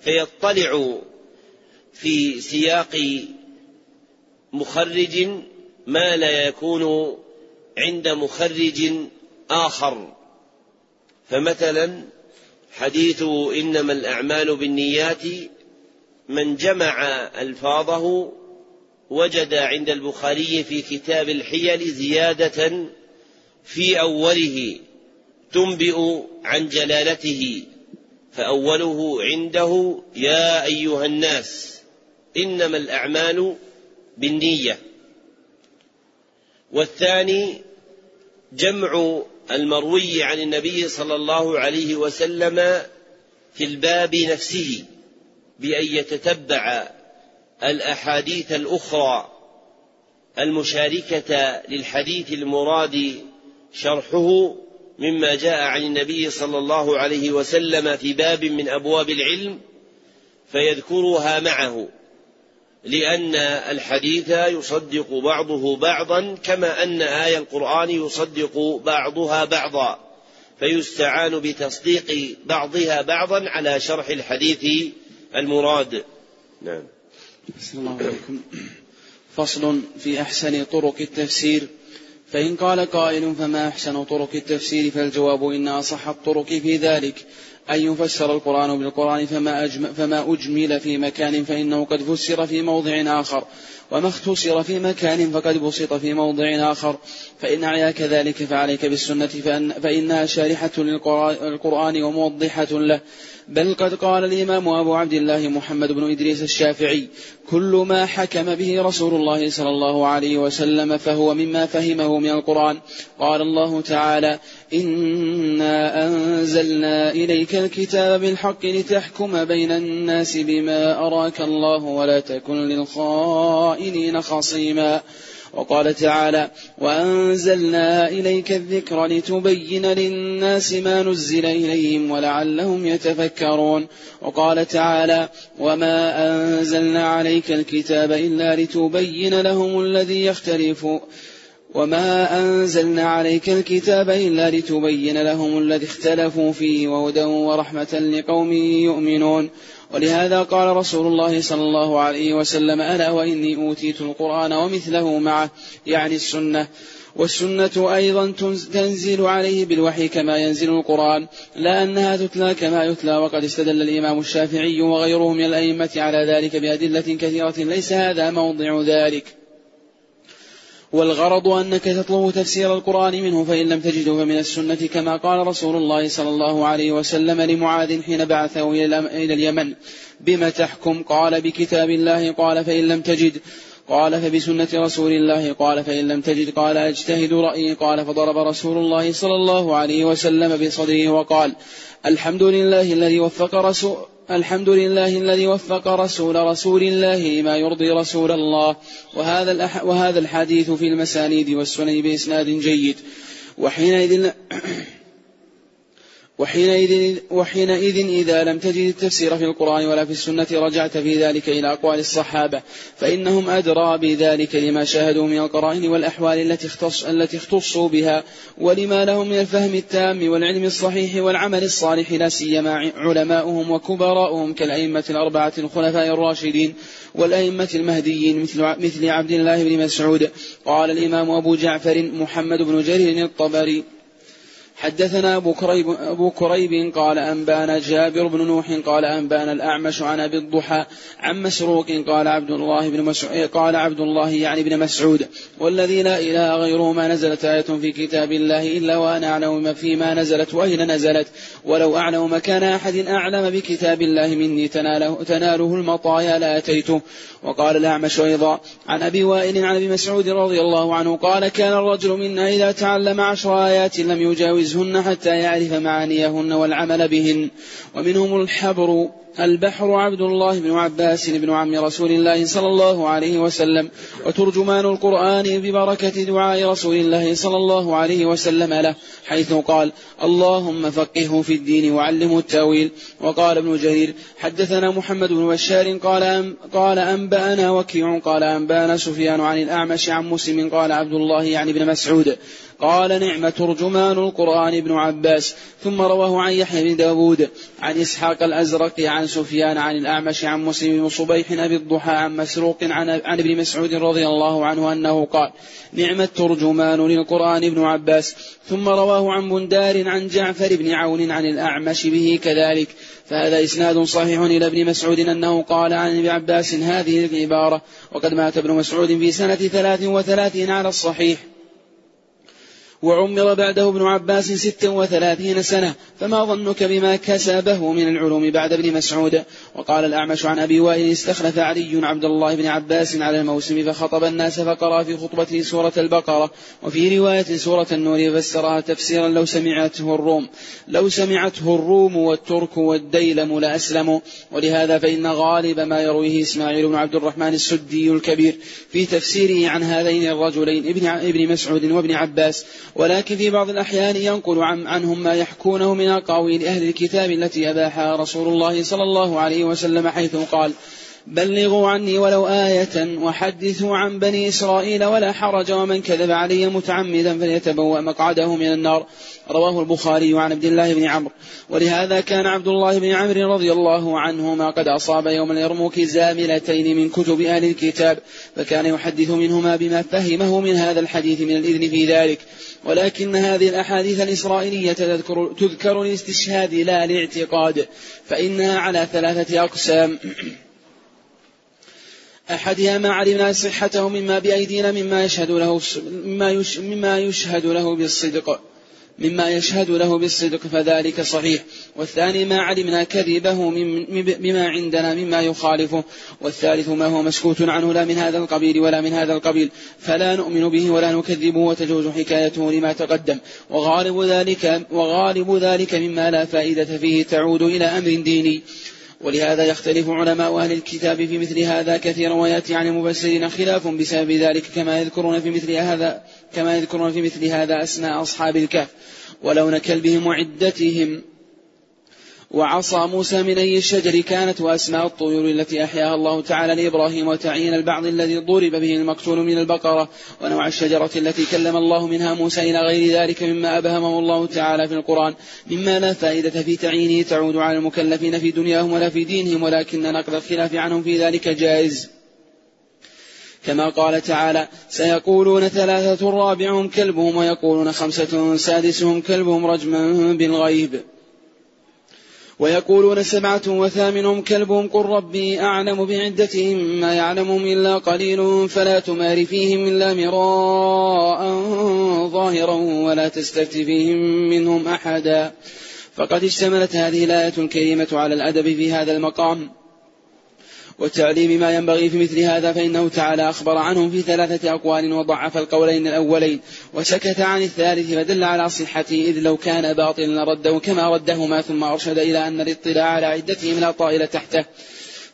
فيطلع في سياق مخرج ما لا يكون عند مخرج آخر. فمثلا حديث إنما الأعمال بالنيات من جمع ألفاظه وجد عند البخاري في كتاب الحيل زيادة في أوله تنبئ عن جلالته فأوله عنده يا أيها الناس إنما الأعمال بالنية. والثاني جمع المروي عن النبي صلى الله عليه وسلم في الباب نفسه بأن يتتبع الأحاديث الأخرى المشاركة للحديث المراد شرحه مما جاء عن النبي صلى الله عليه وسلم في باب من أبواب العلم فيذكرها معه لأن الحديث يصدق بعضه بعضا كما أن آية القرآن يصدق بعضها بعضا فيستعان بتصديق بعضها بعضا على شرح الحديث المراد. نعم. الله عليكم. فصل في أحسن طرق التفسير. فإن قال قائل فما أحسن طرق التفسير؟ فالجواب إن أصح الطرق في ذلك. أن يفسر القرآن بالقرآن فما, أجمل, فما أجمل في مكان فإنه قد فسر في موضع آخر. وما اختصر في مكان فقد بسط في موضع آخر. فإن أعياك ذلك فعليك بالسنة فإن فإنها شارحة للقرآن وموضحة له. بل قد قال الإمام أبو عبد الله محمد بن إدريس الشافعي كل ما حكم به رسول الله صلى الله عليه وسلم فهو مما فهمه من القرآن. قال الله تعالى إنا أنزلنا إليك الكتاب بالحق لتحكم بين الناس بما أراك الله ولا تكن للخائنين خصيما وقال تعالى وأنزلنا إليك الذكر لتبين للناس ما نزل إليهم ولعلهم يتفكرون. وقال تعالى وما أنزلنا عليك الكتاب إلا لتبين لهم الذي يختلف. وما أنزلنا عليك الكتاب إلا لتبين لهم الذي اختلفوا فيه وهدى ورحمة لقوم يؤمنون. ولهذا قال رسول الله صلى الله عليه وسلم ألا وإني أوتيت القرآن ومثله معه يعني السنة. والسنة أيضا تنزل عليه بالوحي كما ينزل القرآن لا أنها تتلى كما يتلى وقد استدل الإمام الشافعي وغيره من الأئمة على ذلك بأدلة كثيرة ليس هذا موضع ذلك. والغرض أنك تطلب تفسير القرآن منه فإن لم تجده فمن السنة كما قال رسول الله صلى الله عليه وسلم لمعاذ حين بعثه إلى اليمن. بما تحكم؟ قال بكتاب الله. قال فإن لم تجد. قال فبسنة رسول الله. قال فإن لم تجد. قال أجتهد رأيي. قال فضرب رسول الله صلى الله عليه وسلم بصدره وقال الحمد لله الذي وفق رسول الحمد لله الذي وفق رسول رسول الله ما يرضي رسول الله. وهذا الأح وهذا الحديث في المسانيد والسنن بإسناد جيد. وحينئذ وحينئذ, وحينئذ إذا لم تجد التفسير في القرآن ولا في السنة رجعت في ذلك إلى أقوال الصحابة فإنهم أدرى بذلك لما شاهدوا من القرائن والأحوال التي اختص التي اختصوا بها ولما لهم من الفهم التام والعلم الصحيح والعمل الصالح لا سيما علماؤهم وكبراؤهم كالأئمة الأربعة الخلفاء الراشدين والأئمة المهديين مثل مثل عبد الله بن مسعود. قال الإمام أبو جعفر محمد بن جرير الطبري حدثنا أبو كريب, أبو كريب قال أنبأنا جابر بن نوح قال أنبأنا الأعمش عن أبي الضحى عن مسروق قال عبد الله بن مسعود قال عبد الله يعني بن مسعود والذي لا إله غيره ما نزلت آية في كتاب الله إلا وأنا أعلم فيما نزلت وأين نزلت ولو أعلم مكان أحد أعلم بكتاب الله مني تناله, تناله المطايا لأتيته وقال الأعمش أيضا عن أبي وائل عن أبي مسعود رضي الله عنه قال كان الرجل منا إذا تعلم عشر آيات لم يجاوزهن حتى يعرف معانيهن والعمل بهن ومنهم الحبر البحر عبد الله بن عباس بن عم رسول الله صلى الله عليه وسلم وترجمان القرآن ببركة دعاء رسول الله صلى الله عليه وسلم له حيث قال اللهم فقهه في الدين وعلمه التأويل وقال ابن جرير حدثنا محمد بن بشار قال قال أنبأنا وكيع قال أنبأنا سفيان عن الأعمش عن مسلم قال عبد الله يعني ابن مسعود قال نعم ترجمان القرآن ابن عباس. ثم رواه عن يحيى بن داود عن إسحاق الأزرق عن سفيان عن الأعمش عن مسلم بن صبيح أبي الضحى عن مسروق عن, عن ابن مسعود رضي الله عنه أنه قال نعم الترجمان للقرآن ابن عباس. ثم رواه عن بندار عن جعفر بن عون عن الأعمش به كذلك. فهذا إسناد صحيح إلى ابن مسعود أنه قال عن ابن عباس هذه العبارة وقد مات ابن مسعود في سنة ثلاث وثلاثين على الصحيح. وعمر بعده ابن عباس ست وثلاثين سنة فما ظنك بما كسبه من العلوم بعد ابن مسعود؟ وقال الأعمش عن أبي وائل استخلف علي عبد الله بن عباس على الموسم فخطب الناس فقرأ في خطبته سورة البقرة وفي رواية سورة النور فسرها تفسيرا لو سمعته الروم لو سمعته الروم والترك والديلم لأسلموا ولهذا فإن غالب ما يرويه إسماعيل بن عبد الرحمن السدي الكبير في تفسيره عن هذين الرجلين ابن مسعود وابن عباس ولكن في بعض الأحيان ينقل عن عنهم ما يحكونه من أقاويل أهل الكتاب التي أباحها رسول الله صلى الله عليه وسلم حيث قال بلغوا عني ولو آية وحدثوا عن بني إسرائيل ولا حرج ومن كذب علي متعمدا فليتبوأ مقعده من النار. رواه البخاري عن عبد الله بن عمرو. ولهذا كان عبد الله بن عمرو رضي الله عنهما قد أصاب يوم اليرموك زاملتين من كتب أهل الكتاب فكان يحدث منهما بما فهمه من هذا الحديث من الإذن في ذلك. ولكن هذه الأحاديث الإسرائيلية تذكر, تذكر للاستشهاد لا لاعتقاد فإنها على ثلاثة أقسام. أحدها ما علمنا صحته مما بأيدينا مما يشهد له مما, مما يشهد له بالصدق. مما يشهد له بالصدق فذلك صحيح. والثاني ما علمنا كذبه بما عندنا مما يخالفه. والثالث ما هو مسكوت عنه لا من هذا القبيل ولا من هذا القبيل. فلا نؤمن به ولا نكذبه وتجوز حكايته لما تقدم. وغالب ذلك وغالب ذلك مما لا فائدة فيه تعود إلى أمر ديني. ولهذا يختلف علماء أهل الكتاب في مثل هذا كثيرا ويأتي عن المفسرين خلاف بسبب ذلك كما يذكرون في مثل هذا كما يذكرون في مثل هذا أسماء أصحاب الكهف ولون كلبهم وعدتهم وعصا موسى من أي الشجر كانت وأسماء الطيور التي أحياها الله تعالى لإبراهيم وتعيين البعض الذي ضرب به المقتول من البقرة ونوع الشجرة التي كلم الله منها موسى إلى غير ذلك مما أبهمه الله تعالى في القرآن. مما لا فائدة في تعيينه تعود على المكلفين في دنياهم ولا في دينهم ولكن نقل الخلاف عنهم في ذلك جائز. كما قال تعالى سيقولون ثلاثة رابعهم كلبهم ويقولون خمسة سادسهم كلبهم رجما بالغيب. ويقولون سبعة وثامنهم كلبهم قل ربي أعلم بعدتهم ما يعلمهم إلا قليل فلا تمار فيهم إلا مراء ظاهرا ولا تستفت فيهم منهم أحدا. فقد اشتملت هذه الآية الكريمة على الأدب في هذا المقام. وتعليم ما ينبغي في مثل هذا فإنه تعالى أخبر عنهم في ثلاثة أقوال وضعف القولين الأولين وسكت عن الثالث فدل على صحته إذ لو كان باطلا لرده كما ردهما ثم أرشد إلى أن الاطلاع على عدتهم لا طائل تحته.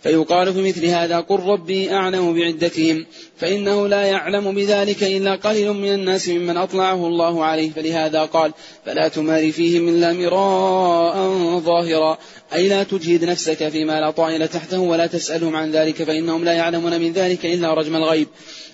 فيقال في مثل هذا قل ربي أعلم بعدتهم فإنه لا يعلم بذلك إلا قليل من الناس ممن أطلعه الله عليه فلهذا قال فلا تمار فيهم إلا مراء ظاهرا. أي لا تجهد نفسك فيما لا طائل تحته ولا تسألهم عن ذلك فإنهم لا يعلمون من ذلك إلا رجم الغيب.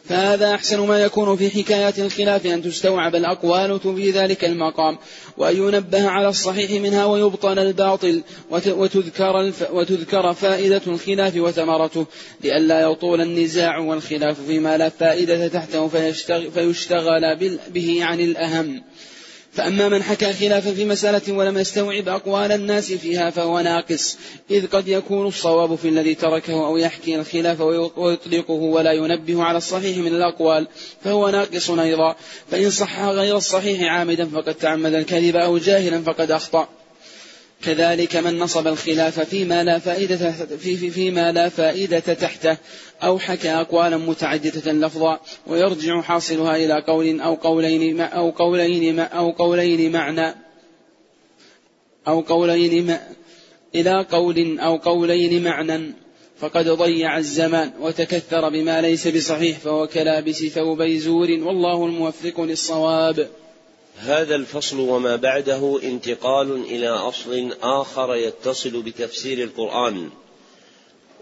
فهذا أحسن ما يكون في حكايات الخلاف أن تستوعب الأقوال في ذلك المقام. وأن ينبه على الصحيح منها ويبطل الباطل وتذكر, وتذكر فائدة الخلاف وثمرته. لئلا يطول النزاع والخلاف فيما لا فائدة تحته فيشتغل به عن الأهم. فأما من حكى خلافا في مسألة ولم يستوعب أقوال الناس فيها فهو ناقص إذ قد يكون الصواب في الذي تركه أو يحكي الخلاف ويطلقه ولا ينبه على الصحيح من الأقوال فهو ناقص أيضا فإن صح غير الصحيح عامدا فقد تعمد الكذب أو جاهلا فقد أخطأ. كذلك من نصب الخلاف فيما لا فائدة في في فيما لا فائدة تحته أو حكى أقوالا متعددة لفظا ويرجع حاصلها إلى قول أو قولين أو قولين أو قولين معنى أو قولين إلى قول أو قولين معنى فقد ضيع الزمان وتكثر بما ليس بصحيح فهو كلابس ثوبي زور والله الموفق للصواب هذا الفصل وما بعده انتقال إلى أصل آخر يتصل بتفسير القرآن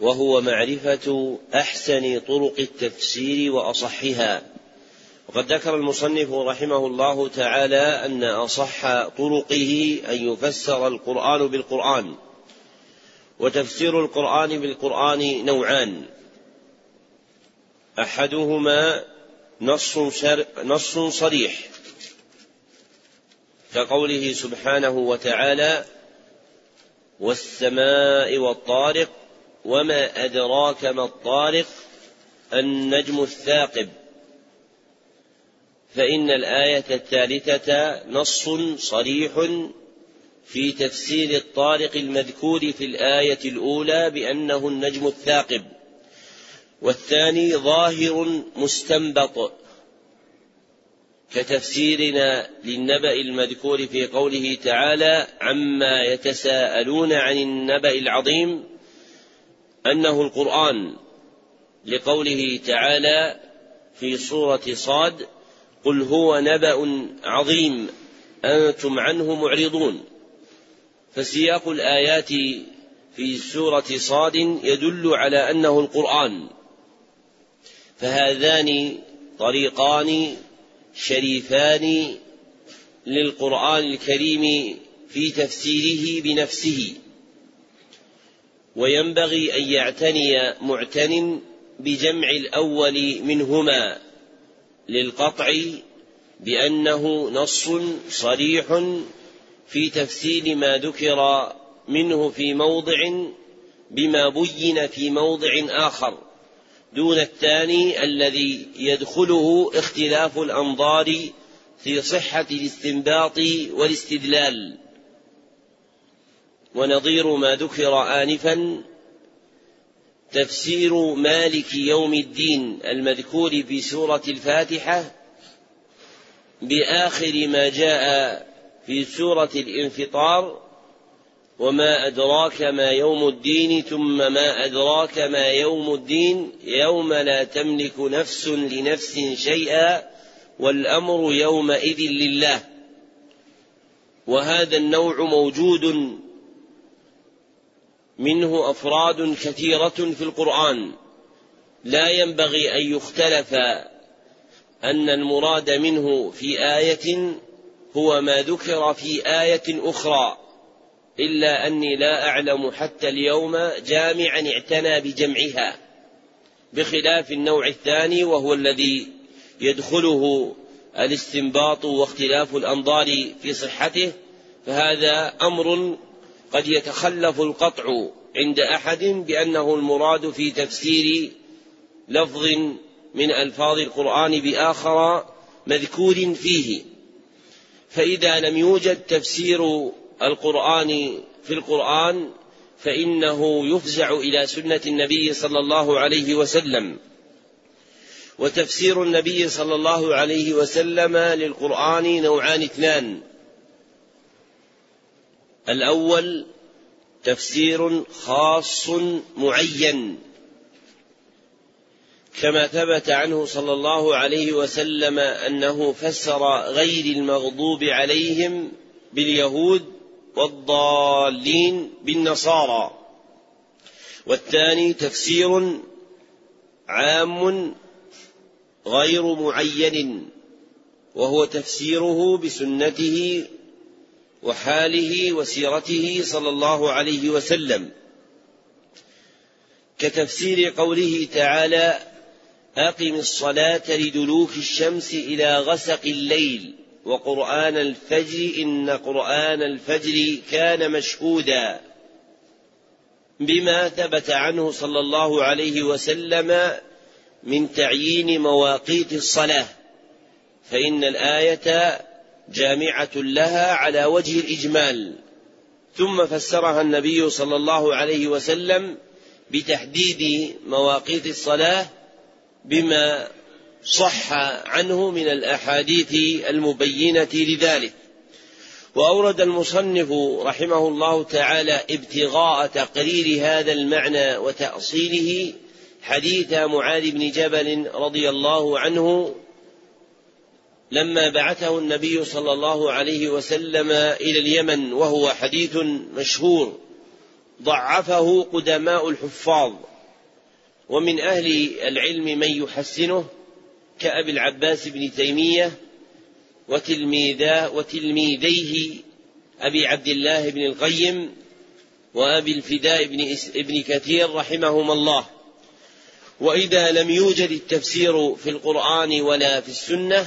وهو معرفة أحسن طرق التفسير وأصحها. وقد ذكر المصنف رحمه الله تعالى أن أصح طرقه أن يفسر القرآن بالقرآن وتفسير القرآن بالقرآن نوعان. أحدهما نص, نص صريح. كقوله سبحانه وتعالى والسماء والطارق وما أدراك ما الطارق النجم الثاقب. فإن الآية الثالثة نص صريح في تفسير الطارق المذكور في الآية الأولى بأنه النجم الثاقب. والثاني ظاهر مستنبط. كتفسيرنا للنبأ المذكور في قوله تعالى عما يتساءلون عن النبأ العظيم أنه القرآن لقوله تعالى في سورة صاد قل هو نبأ عظيم أنتم عنه معرضون. فسياق الآيات في سورة صاد يدل على أنه القرآن. فهذان طريقان شريفان للقرآن الكريم في تفسيره بنفسه. وينبغي أن يعتني معتن بجمع الأول منهما للقطع بأنه نص صريح في تفسير ما ذكر منه في موضع بما بين في موضع آخر. دون الثاني الذي يدخله اختلاف الأنظار في صحة الاستنباط والاستدلال. ونظير ما ذكر انفا تفسير مالك يوم الدين المذكور في سورة الفاتحة بآخر ما جاء في سورة الانفطار وما أدراك ما يوم الدين ثم ما أدراك ما يوم الدين يوم لا تملك نفس لنفس شيئا والأمر يومئذ لله وهذا النوع موجود منه أفراد كثيرة في القرآن لا ينبغي أن يختلف أن المراد منه في آية هو ما ذكر في آية أخرى إلا أني لا أعلم حتى اليوم جامعا اعتنى بجمعها بخلاف النوع الثاني وهو الذي يدخله الاستنباط واختلاف الأنظار في صحته فهذا أمر قد يتخلف القطع عند أحد بأنه المراد في تفسير لفظ من ألفاظ القرآن بآخر مذكور فيه. فإذا لم يوجد تفسير القرآن في القرآن فإنه يفزع إلى سنة النبي صلى الله عليه وسلم. وتفسير النبي صلى الله عليه وسلم للقرآن نوعان اثنان. الأول تفسير خاص معين. كما ثبت عنه صلى الله عليه وسلم أنه فسر غير المغضوب عليهم باليهود والضالين بالنصارى. والثاني تفسير عام غير معين وهو تفسيره بسنته وحاله وسيرته صلى الله عليه وسلم. كتفسير قوله تعالى أقم الصلاة لدلوك الشمس إلى غسق الليل. وقرآن الفجر إن قرآن الفجر كان مشهودا بما ثبت عنه صلى الله عليه وسلم من تعيين مواقيت الصلاة. فإن الآية جامعة لها على وجه الإجمال. ثم فسرها النبي صلى الله عليه وسلم بتحديد مواقيت الصلاة بما صح عنه من الأحاديث المبينة لذلك. وأورد المصنف رحمه الله تعالى ابتغاء تقرير هذا المعنى وتأصيله حديث معاذ بن جبل رضي الله عنه لما بعثه النبي صلى الله عليه وسلم إلى اليمن وهو حديث مشهور. ضعفه قدماء الحفاظ. ومن أهل العلم من يحسنه كأبي العباس بن تيمية وتلميذا وتلميذيه أبي عبد الله بن القيم وأبي الفداء بن, ابن كثير رحمهما الله. وإذا لم يوجد التفسير في القرآن ولا في السنة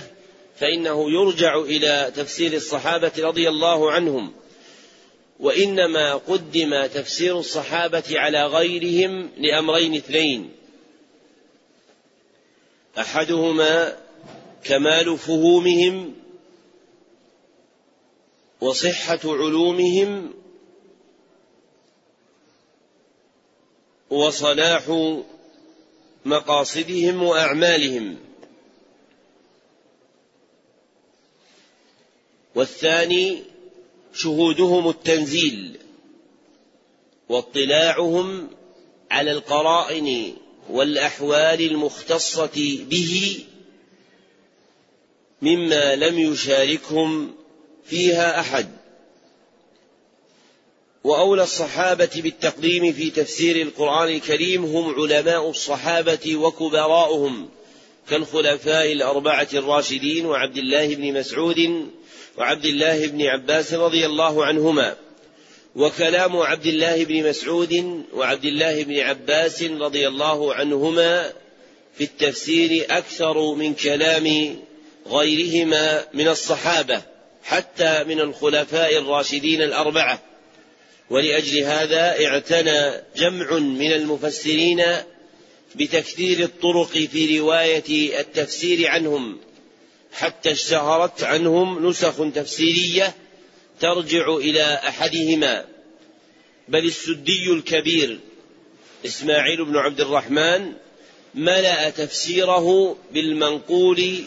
فإنه يرجع إلى تفسير الصحابة رضي الله عنهم. وإنما قدم تفسير الصحابة على غيرهم لأمرين اثنين. أحدهما كمال فهومهم وصحة علومهم وصلاح مقاصدهم وأعمالهم. والثاني شهودهم التنزيل واطلاعهم على القرائن والأحوال المختصة به مما لم يشاركهم فيها أحد. وأولى الصحابة بالتقديم في تفسير القرآن الكريم هم علماء الصحابة وكبراؤهم كالخلفاء الأربعة الراشدين وعبد الله بن مسعود وعبد الله بن عباس رضي الله عنهما. وكلام عبد الله بن مسعود وعبد الله بن عباس رضي الله عنهما في التفسير أكثر من كلام غيرهما من الصحابة حتى من الخلفاء الراشدين الأربعة. ولأجل هذا اعتنى جمع من المفسرين بتكثير الطرق في رواية التفسير عنهم حتى اشتهرت عنهم نسخ تفسيرية ترجع إلى أحدهما. بل السدي الكبير إسماعيل بن عبد الرحمن ملأ تفسيره بالمنقول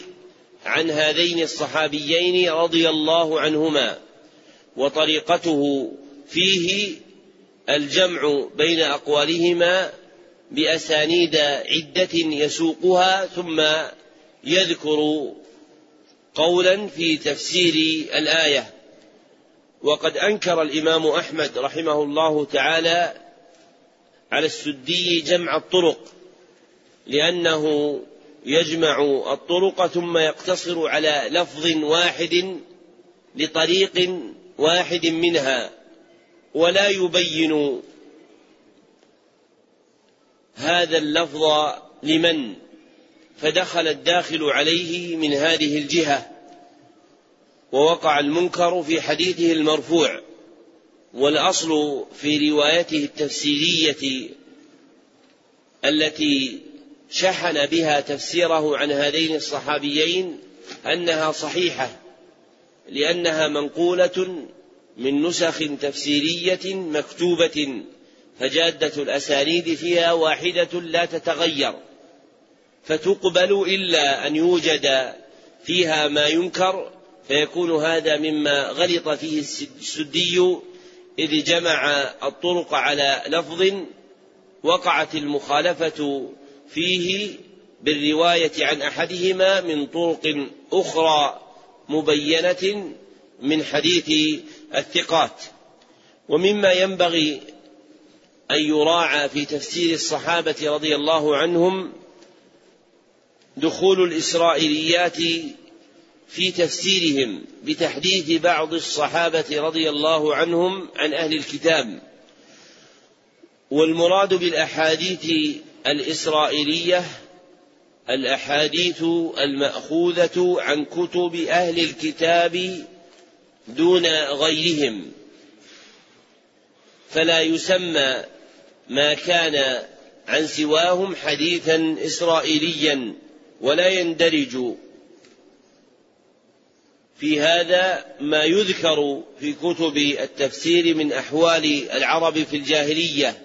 عن هذين الصحابيين رضي الله عنهما وطريقته فيه الجمع بين أقوالهما بأسانيد عدة يسوقها ثم يذكر قولا في تفسير الآية. وقد أنكر الإمام أحمد رحمه الله تعالى على السدي جمع الطرق لأنه يجمع الطرق ثم يقتصر على لفظ واحد لطريق واحد منها ولا يبين هذا اللفظ لمن فدخل الداخل عليه من هذه الجهة. ووقع المنكر في حديثه المرفوع والأصل في روايته التفسيرية التي شحن بها تفسيره عن هذين الصحابيين أنها صحيحة لأنها منقولة من نسخ تفسيرية مكتوبة فجادة الأسانيد فيها واحدة لا تتغير فتقبل إلا أن يوجد فيها ما ينكر فيكون هذا مما غلط فيه السدي إذ جمع الطرق على لفظ وقعت المخالفة فيه بالرواية عن أحدهما من طرق أخرى مبينة من حديث الثقات. ومما ينبغي أن يراعى في تفسير الصحابة رضي الله عنهم دخول الإسرائيليات في تفسيرهم بتحديث بعض الصحابة رضي الله عنهم عن أهل الكتاب. والمراد بالأحاديث الإسرائيلية الأحاديث المأخوذة عن كتب أهل الكتاب دون غيرهم. فلا يسمى ما كان عن سواهم حديثا إسرائيليا ولا يندرج في هذا ما يذكر في كتب التفسير من أحوال العرب في الجاهلية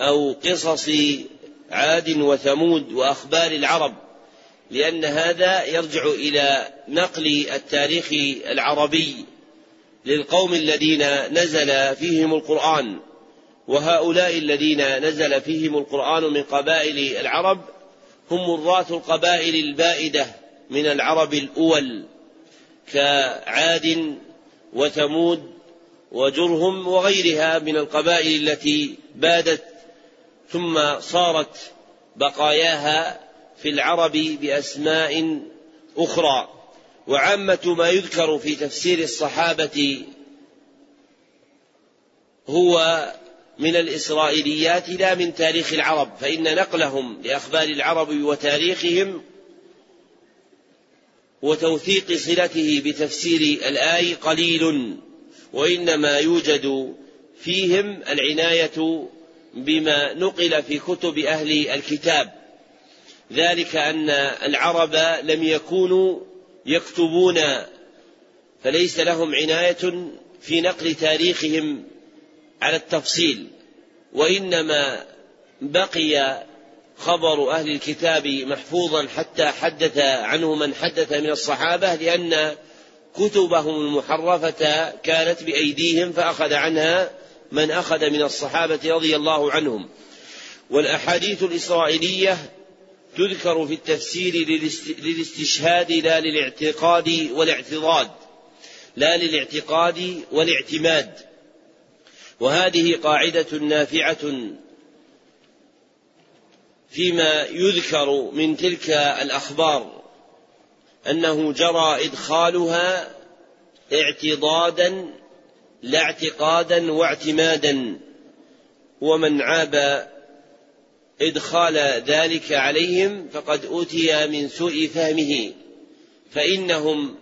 أو قصص عاد وثمود وأخبار العرب لأن هذا يرجع إلى نقل التاريخ العربي للقوم الذين نزل فيهم القرآن وهؤلاء الذين نزل فيهم القرآن من قبائل العرب هم مرات القبائل البائدة من العرب الأول. كعاد وثمود وجرهم وغيرها من القبائل التي بادت ثم صارت بقاياها في العرب بأسماء أخرى. وعامة ما يذكر في تفسير الصحابة هو من الإسرائيليات لا من تاريخ العرب فإن نقلهم لأخبار العرب وتاريخهم وتوثيق صلته بتفسير الآي قليل وإنما يوجد فيهم العناية بما نقل في كتب أهل الكتاب. ذلك أن العرب لم يكونوا يكتبون فليس لهم عناية في نقل تاريخهم على التفصيل وإنما بقي خبر أهل الكتاب محفوظا حتى حدث عنه من حدث من الصحابة لأن كتبهم المحرفة كانت بأيديهم فأخذ عنها من أخذ من الصحابة رضي الله عنهم. والأحاديث الإسرائيلية تذكر في التفسير للاستشهاد لا للاعتقاد والاعتضاد لا للاعتقاد والاعتماد. وهذه قاعدة نافعة فيما يذكر من تلك الأخبار أنه جرى إدخالها اعتضادا لا اعتقادا واعتمادا ومن عاب إدخال ذلك عليهم فقد أوتي من سوء فهمه فإنهم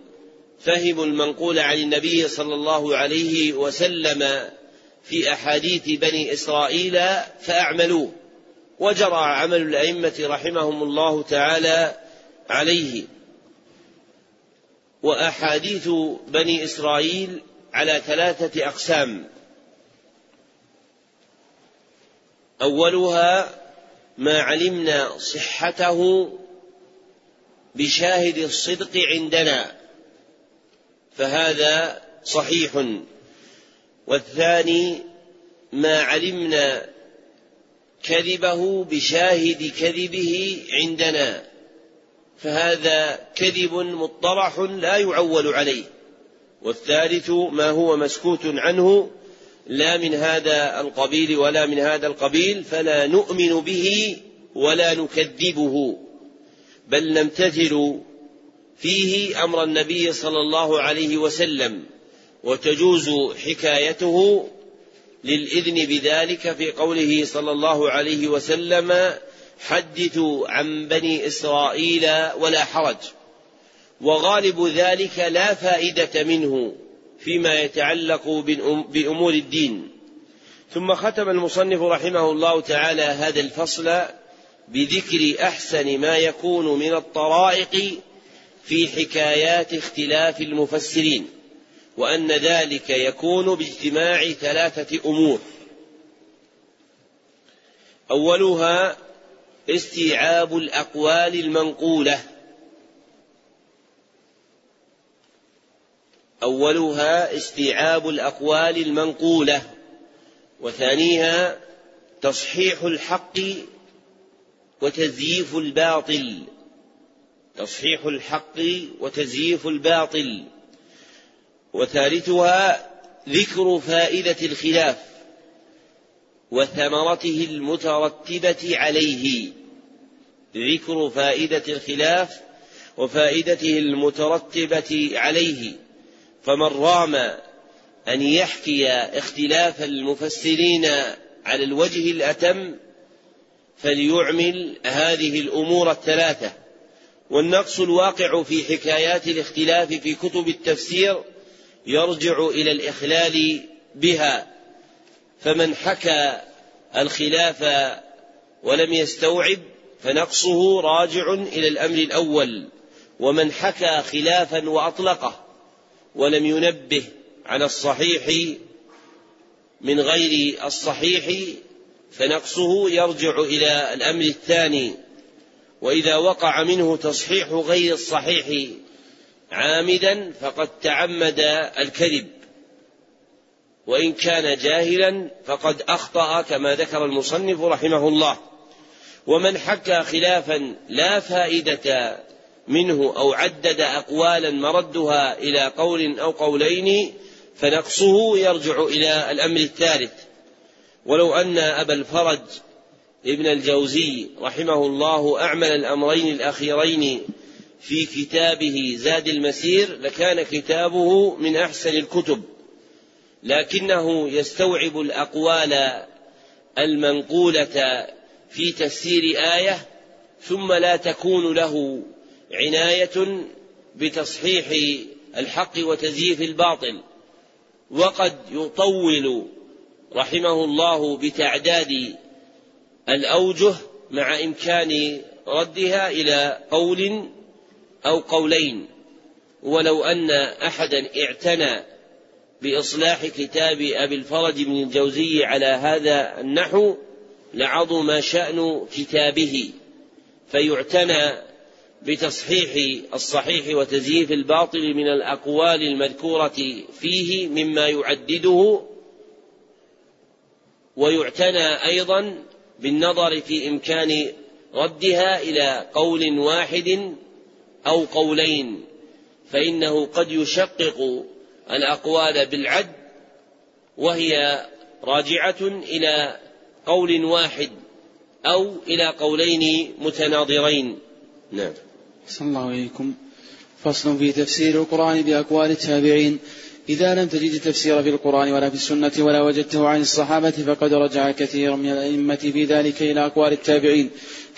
فهموا المنقول عن النبي صلى الله عليه وسلم في أحاديث بني إسرائيل فأعملوه. وجرى عمل الأئمة رحمهم الله تعالى عليه. وأحاديث بني إسرائيل على ثلاثة أقسام. أولها ما علمنا صحته بشاهد الصدق عندنا فهذا صحيح. والثاني ما علمنا كذبه بشاهد كذبه عندنا. فهذا كذب مطرح لا يعول عليه. والثالث ما هو مسكوت عنه لا من هذا القبيل ولا من هذا القبيل فلا نؤمن به ولا نكذبه. بل نمتثل فيه أمر النبي صلى الله عليه وسلم وتجوز حكايته للإذن بذلك في قوله صلى الله عليه وسلم حدثوا عن بني إسرائيل ولا حرج. وغالب ذلك لا فائدة منه فيما يتعلق بأمور الدين. ثم ختم المصنف رحمه الله تعالى هذا الفصل بذكر أحسن ما يكون من الطرائق في حكايات اختلاف المفسرين. وأن ذلك يكون باجتماع ثلاثة أمور. أولها استيعاب الأقوال المنقولة. أولها استيعاب الأقوال المنقولة. وثانيها تصحيح الحق وتزييف الباطل. تصحيح الحق وتزييف الباطل. وثالثها ذكر فائدة الخلاف وثمرته المترتبة عليه. ذكر فائدة الخلاف وفائدته المترتبة عليه. فمن رام أن يحكي اختلاف المفسرين على الوجه الأتم فليعمل هذه الأمور الثلاثة. والنقص الواقع في حكايات الاختلاف في كتب التفسير يرجع إلى الإخلال بها فمن حكى الخلاف ولم يستوعب فنقصه راجع إلى الأمر الأول ومن حكى خلافا وأطلقه ولم ينبه على الصحيح من غير الصحيح فنقصه يرجع إلى الأمر الثاني وإذا وقع منه تصحيح غير الصحيح عامدا فقد تعمد الكذب وإن كان جاهلا فقد أخطأ كما ذكر المصنف رحمه الله. ومن حكى خلافا لا فائدة منه أو عدد أقوالا مردها إلى قول أو قولين فنقصه يرجع إلى الأمر الثالث. ولو أن أبا الفرج ابن الجوزي رحمه الله أعمل الأمرين الأخيرين في كتابه زاد المسير لكان كتابه من أحسن الكتب لكنه يستوعب الأقوال المنقولة في تفسير آية ثم لا تكون له عناية بتصحيح الحق وتزييف الباطل وقد يطول رحمه الله بتعداد الأوجه مع إمكان ردها إلى قول أو قولين ولو أن أحدا اعتنى بإصلاح كتاب أبي الفرج بن الجوزي على هذا النحو لعظم شأن كتابه فيعتنى بتصحيح الصحيح وتزييف الباطل من الأقوال المذكورة فيه مما يعدده ويعتنى أيضا بالنظر في إمكان ردها إلى قول واحد أو قولين فإنه قد يشقق الأقوال بالعد وهي راجعة إلى قول واحد أو إلى قولين متناظرين. نعم. صلى الله عليكم فصل في تفسير القرآن بأقوال التابعين. إذا لم تجد التفسير في القرآن ولا في السنة ولا وجدته عن الصحابة فقد رجع كثير من الأئمة في ذلك إلى أقوال التابعين.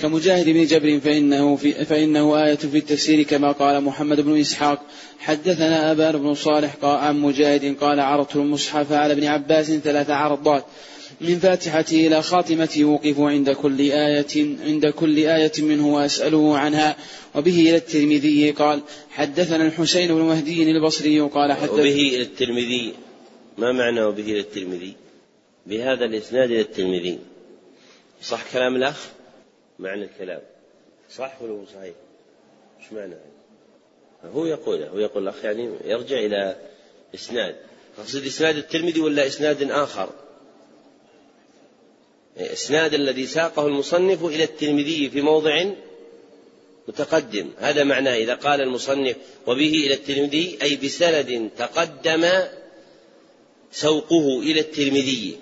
كمجاهد بن جبر فإنه, في فإنه آية في التفسير كما قال محمد بن إسحاق حدثنا أبان بن صالح عن مجاهد قال عرضت المصحف على ابن عباس ثلاث عرضات. من فاتحته إلى خاتمته وقف عند كل آية عند كل آية منه وأسأله عنها. وبه إلى الترمذي قال حدثنا الحسين بن مهدي البصري قال حدث وبه إلى الترمذي. ما معنى وبه إلى الترمذي؟ بهذا الإسناد إلى الترمذي. صح كلام الأخ؟ معنى الكلام. صح ولا صحيح؟ إيش معنى هو يقول هو يقول الأخ يعني يرجع إلى إسناد. قصد إسناد الترمذي ولا إسناد آخر؟ إسناد الذي ساقه المصنف إلى الترمذي في موضع متقدم. هذا معناه إذا قال المصنف وبه إلى الترمذي أي بسند تقدم سوقه إلى الترمذي.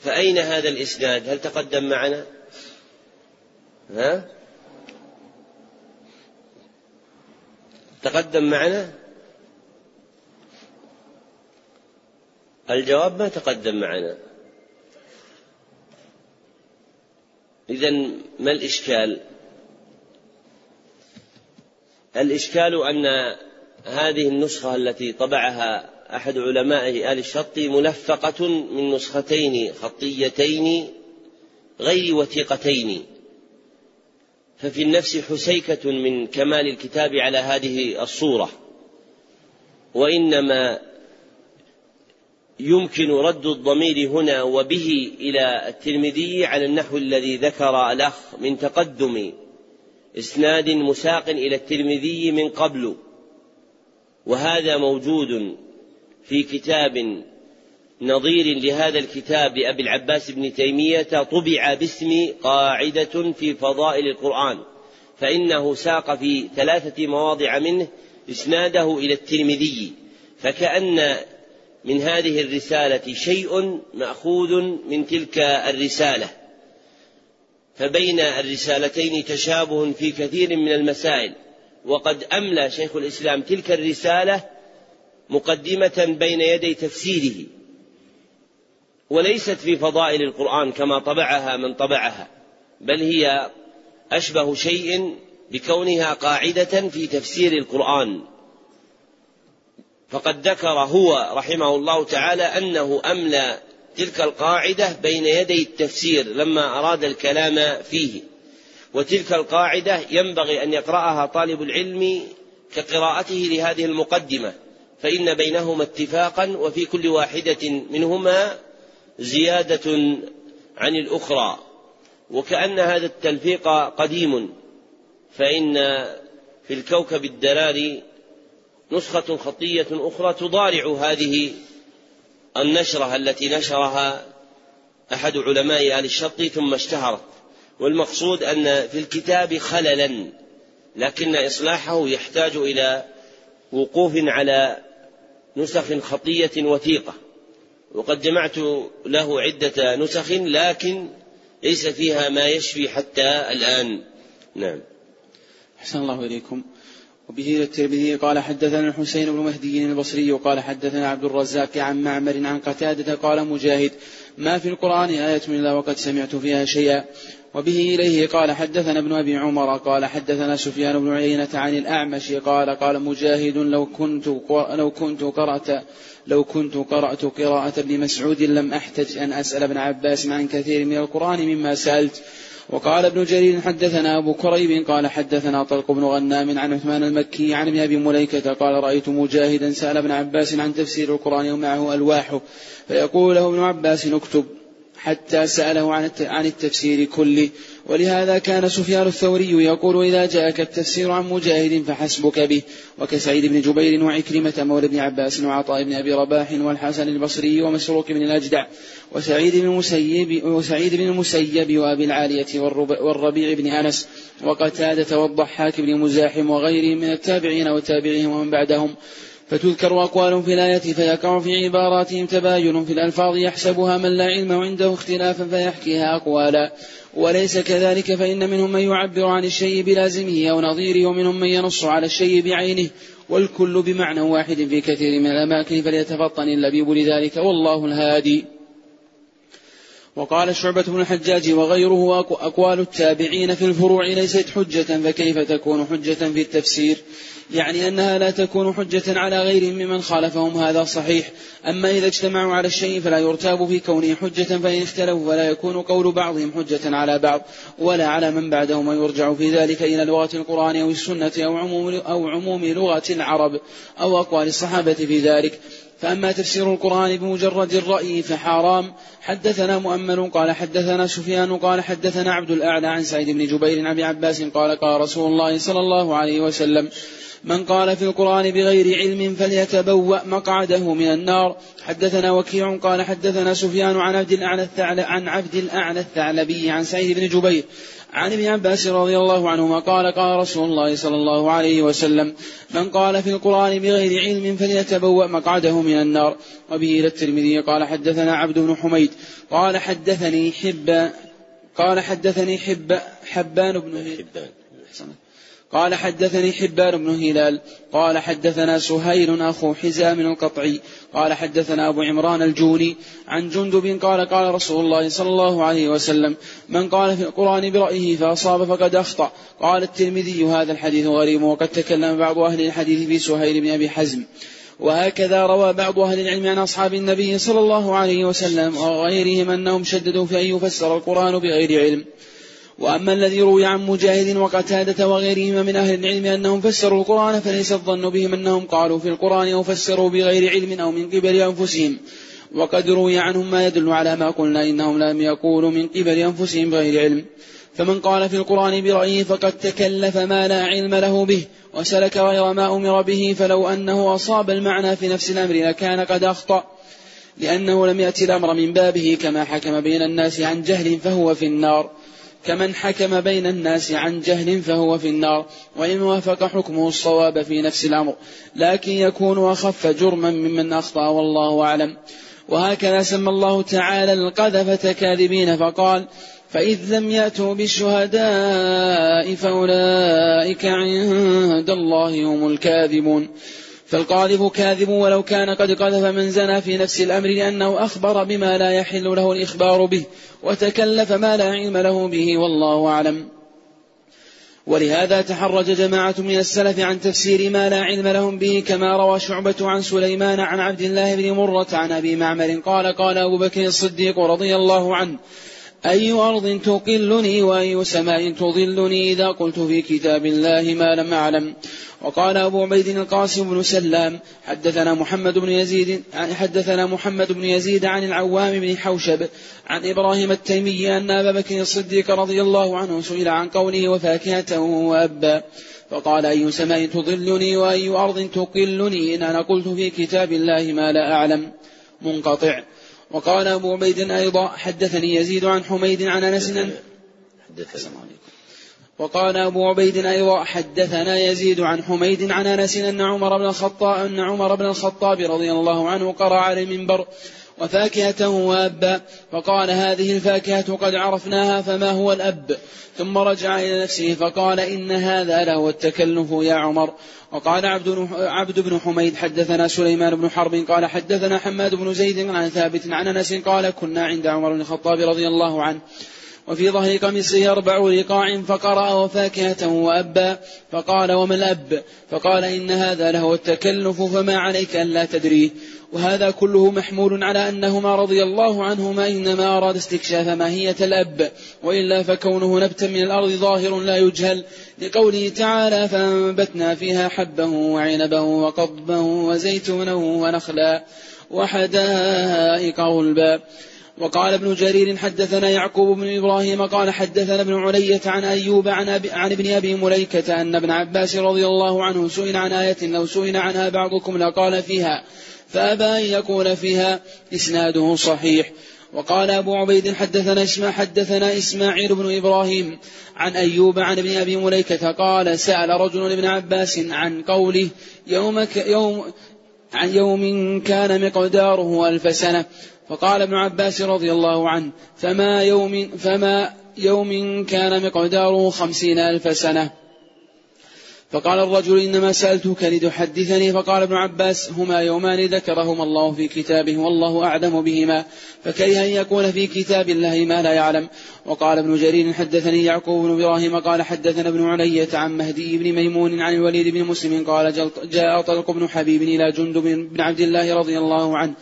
فأين هذا الإسناد؟ هل تقدم معنا؟ ها؟ تقدم معنا؟ الجواب ما تقدم معنا. إذا ما الإشكال؟ الإشكال أن هذه النسخة التي طبعها أحد علماء آل الشط ملفقة من نسختين خطيتين غير وثيقتين. ففي النفس حسيكة من كمال الكتاب على هذه الصورة. وإنما يمكن رد الضمير هنا وبه إلى الترمذي على النحو الذي ذكر الأخ من تقدم إسناد مساق إلى الترمذي من قبل. وهذا موجود في كتاب نظير لهذا الكتاب لأبي العباس بن تيمية طبع باسم قاعدة في فضائل القرآن فإنه ساق في ثلاثة مواضع منه إسناده إلى الترمذي فكأن من هذه الرسالة شيء مأخوذ من تلك الرسالة فبين الرسالتين تشابه في كثير من المسائل وقد أملى شيخ الإسلام تلك الرسالة مقدمة بين يدي تفسيره. وليست في فضائل القرآن كما طبعها من طبعها بل هي أشبه شيء بكونها قاعدة في تفسير القرآن. فقد ذكر هو رحمه الله تعالى أنه أملى تلك القاعدة بين يدي التفسير لما أراد الكلام فيه. وتلك القاعدة ينبغي أن يقرأها طالب العلم كقراءته لهذه المقدمة فإن بينهما اتفاقا وفي كل واحدة منهما زيادة عن الأخرى وكأن هذا التلفيق قديم فإن في الكوكب الدراري نسخة خطية أخرى تضارع هذه النشرة التي نشرها أحد علماء آل الشط ثم اشتهرت. والمقصود أن في الكتاب خللا لكن إصلاحه يحتاج إلى وقوف على نسخ خطية وثيقة. وقد جمعت له عدة نسخ لكن ليس فيها ما يشفي حتى الآن. نعم. أحسن الله إليكم. وبه الترمذي قال حدثنا الحسين بن مهدي البصري قال حدثنا عبد الرزاق عن معمر عن قتادة قال مجاهد ما في القرآن آية إلا وقد سمعت فيها شيئا. وبه إليه قال حدثنا ابن أبي عمر قال حدثنا سفيان بن عيينة عن الأعمش قال قال مجاهد لو كنت لو كنت قرأت لو كنت قرأت قراءة ابن مسعود لم أحتج أن أسأل ابن عباس عن كثير من القرآن مما سألت. وقال ابن جرير حدثنا أبو كريب قال حدثنا طلق بن غنام عن عثمان المكي عن ابن أبي مليكة قال رأيت مجاهدا سأل ابن عباس عن تفسير القرآن ومعه ألواحه فيقول له ابن عباس اكتب. حتى سأله عن التفسير كله. ولهذا كان سفيان الثوري يقول إذا جاءك التفسير عن مجاهد فحسبك به. وكسعيد بن جبير وعكرمة مولى بن عباس وعطاء بن أبي رباح والحسن البصري ومسروق بن الأجدع وسعيد بن المسيب وسعيد بن المسيب وأبي العالية والربيع بن أنس وقتادة والضحاك بن مزاحم وغيرهم من التابعين وتابعيهم ومن بعدهم. فتذكر أقوال في الآية فيقع في عباراتهم تباين في الألفاظ يحسبها من لا علم عنده اختلافا فيحكيها أقوالا. وليس كذلك فإن منهم من يعبر عن الشيء بلازمه أو نظيره ومنهم من ينص على الشيء بعينه. والكل بمعنى واحد في كثير من الأماكن فليتفطن اللبيب لذلك والله الهادي. وقال شعبة بن الحجاج وغيره أقوال التابعين في الفروع ليست حجة فكيف تكون حجة في التفسير؟ يعني أنها لا تكون حجة على غيرهم ممن خالفهم هذا صحيح. أما إذا اجتمعوا على الشيء فلا يرتاب في كونه حجة فإن اختلفوا فلا يكون قول بعضهم حجة على بعض ولا على من بعدهم ويرجع في ذلك إلى لغة القرآن أو السنة أو عموم, أو عموم لغة العرب أو أقوال الصحابة في ذلك. فأما تفسير القرآن بمجرد الرأي فحرام. حدثنا مؤمل قال حدثنا سفيان قال حدثنا عبد الأعلى عن سعيد بن جبير عن أبي عباس قال قال رسول الله صلى الله عليه وسلم من قال في القرآن بغير علم فليتبوأ مقعده من النار. حدثنا وكيع قال حدثنا سفيان عن عبد الأعلى الثعلب عن عبد الأعلى الثعلبي عن سعيد بن جبير عن ابن عباس رضي الله عنهما قال قال رسول الله صلى الله عليه وسلم من قال في القرآن بغير علم فليتبوأ مقعده من النار. وبه إلى الترمذي قال حدثنا عبد بن حميد. قال حدثني حب قال حدثني حب حبان بن حبان. قال حدثني حبان بن هلال قال حدثنا سهيل أخو حزام القطعي قال حدثنا أبو عمران الجوني عن جندب قال قال رسول الله صلى الله عليه وسلم من قال في القرآن برأيه فأصاب فقد أخطأ. قال الترمذي هذا الحديث غريب وقد تكلم بعض أهل الحديث في سهيل بن أبي حزم. وهكذا روى بعض أهل العلم عن أصحاب النبي صلى الله عليه وسلم وغيرهم أنهم شددوا في أن يفسر القرآن بغير علم. وأما الذي روي عن مجاهد وقتادة وغيرهما من أهل العلم أنهم فسروا القرآن فليس الظن بهم أنهم قالوا في القرآن أو فسروا بغير علم أو من قبل أنفسهم. وقد روي عنهم ما يدل على ما قلنا إنهم لم يقولوا من قبل أنفسهم بغير علم. فمن قال في القرآن برأيه فقد تكلف ما لا علم له به وسلك غير ما أمر به فلو أنه أصاب المعنى في نفس الأمر لكان قد أخطأ. لأنه لم يأتي الأمر من بابه كما حكم بين الناس عن جهل فهو في النار. كمن حكم بين الناس عن جهل فهو في النار وإن وافق حكمه الصواب في نفس الأمر. لكن يكون أخف جرما ممن أخطأ والله أعلم. وهكذا سمى الله تعالى القذفة كاذبين فقال فإذ لم يأتوا بالشهداء فأولئك عند الله هم الكاذبون. فالقاذف كاذب ولو كان قد قذف من زنى في نفس الأمر لأنه أخبر بما لا يحل له الإخبار به وتكلف ما لا علم له به والله أعلم. ولهذا تحرج جماعة من السلف عن تفسير ما لا علم لهم به كما روى شعبة عن سليمان عن عبد الله بن مرة عن أبي معمر قال قال أبو بكر الصديق رضي الله عنه أي أرض تقلني وأي سماء تظلني إذا قلت في كتاب الله ما لم أعلم. وقال أبو عبيد القاسم بن سلام حدثنا محمد بن يزيد حدثنا محمد بن يزيد عن العوام بن حوشب عن إبراهيم التيمي أن أبا بكر الصديق رضي الله عنه سئل عن قوله وفاكهة وأبا فقال أي سماء تظلني وأي أرض تقلني؟ إن أنا قلت في كتاب الله ما لا أعلم. منقطع. وقال أبو عبيد أيضا حدثني يزيد عن حميد عن أنس. وقال أبو عبيد أيضا حدثنا يزيد عن حميد عن أنس أن عمر بن الخطاب أن عمر بن الخطاب رضي الله عنه قرأ على المنبر وفاكهة وأبا فقال هذه الفاكهة قد عرفناها فما هو الأب؟ ثم رجع إلى نفسه فقال إن هذا لهو التكلف يا عمر. وقال عبد عبد بن حميد حدثنا سليمان بن حرب قال حدثنا حماد بن زيد عن ثابت عن أنس قال كنا عند عمر بن الخطاب رضي الله عنه. وفي ظهر قميصه أربع رقاع فقرأ وفاكهة وأبا فقال وما الأب؟ فقال إن هذا لهو التكلف فما عليك ألا تدريه وهذا كله محمول على أنهما رضي الله عنهما إنما أراد استكشاف ماهية الأب وإلا فكونه نبتا من الأرض ظاهر لا يجهل لقوله تعالى فأنبتنا فيها حبه وعنبه وقضبه وزيتونه ونخلا وحدائق غلبا. وقال ابن جرير حدثنا يعقوب بن إبراهيم قال حدثنا ابن علية عن أيوب عن, أبي عن ابن أبي مليكة أن ابن عباس رضي الله عنه سئل عن آية لو سئل عنها بعضكم لقال فيها فأبى أن يكون فيها إسناده صحيح. وقال أبو عبيد حدثنا اسماء حدثنا إسماعيل بن إبراهيم عن أيوب عن ابن أبي مليكة قال سأل رجل ابن عباس عن قوله يوم يوم عن يوم كان مقداره ألف سنة فقال ابن عباس رضي الله عنه فما يوم فما يوم كان مقداره خمسين ألف سنة؟ فقال الرجل إنما سألتك لتحدثني. فقال ابن عباس هما يومان ذكرهما الله في كتابه والله أعلم بهما فكره أن يكون في كتاب الله ما لا يعلم. وقال ابن جرير حدثني يعقوب بن إبراهيم قال حدثنا ابن علية عن مهدي بن ميمون عن الوليد بن مسلم قال جاء طلق بن حبيب إلى جندب بن عبد الله رضي الله عنه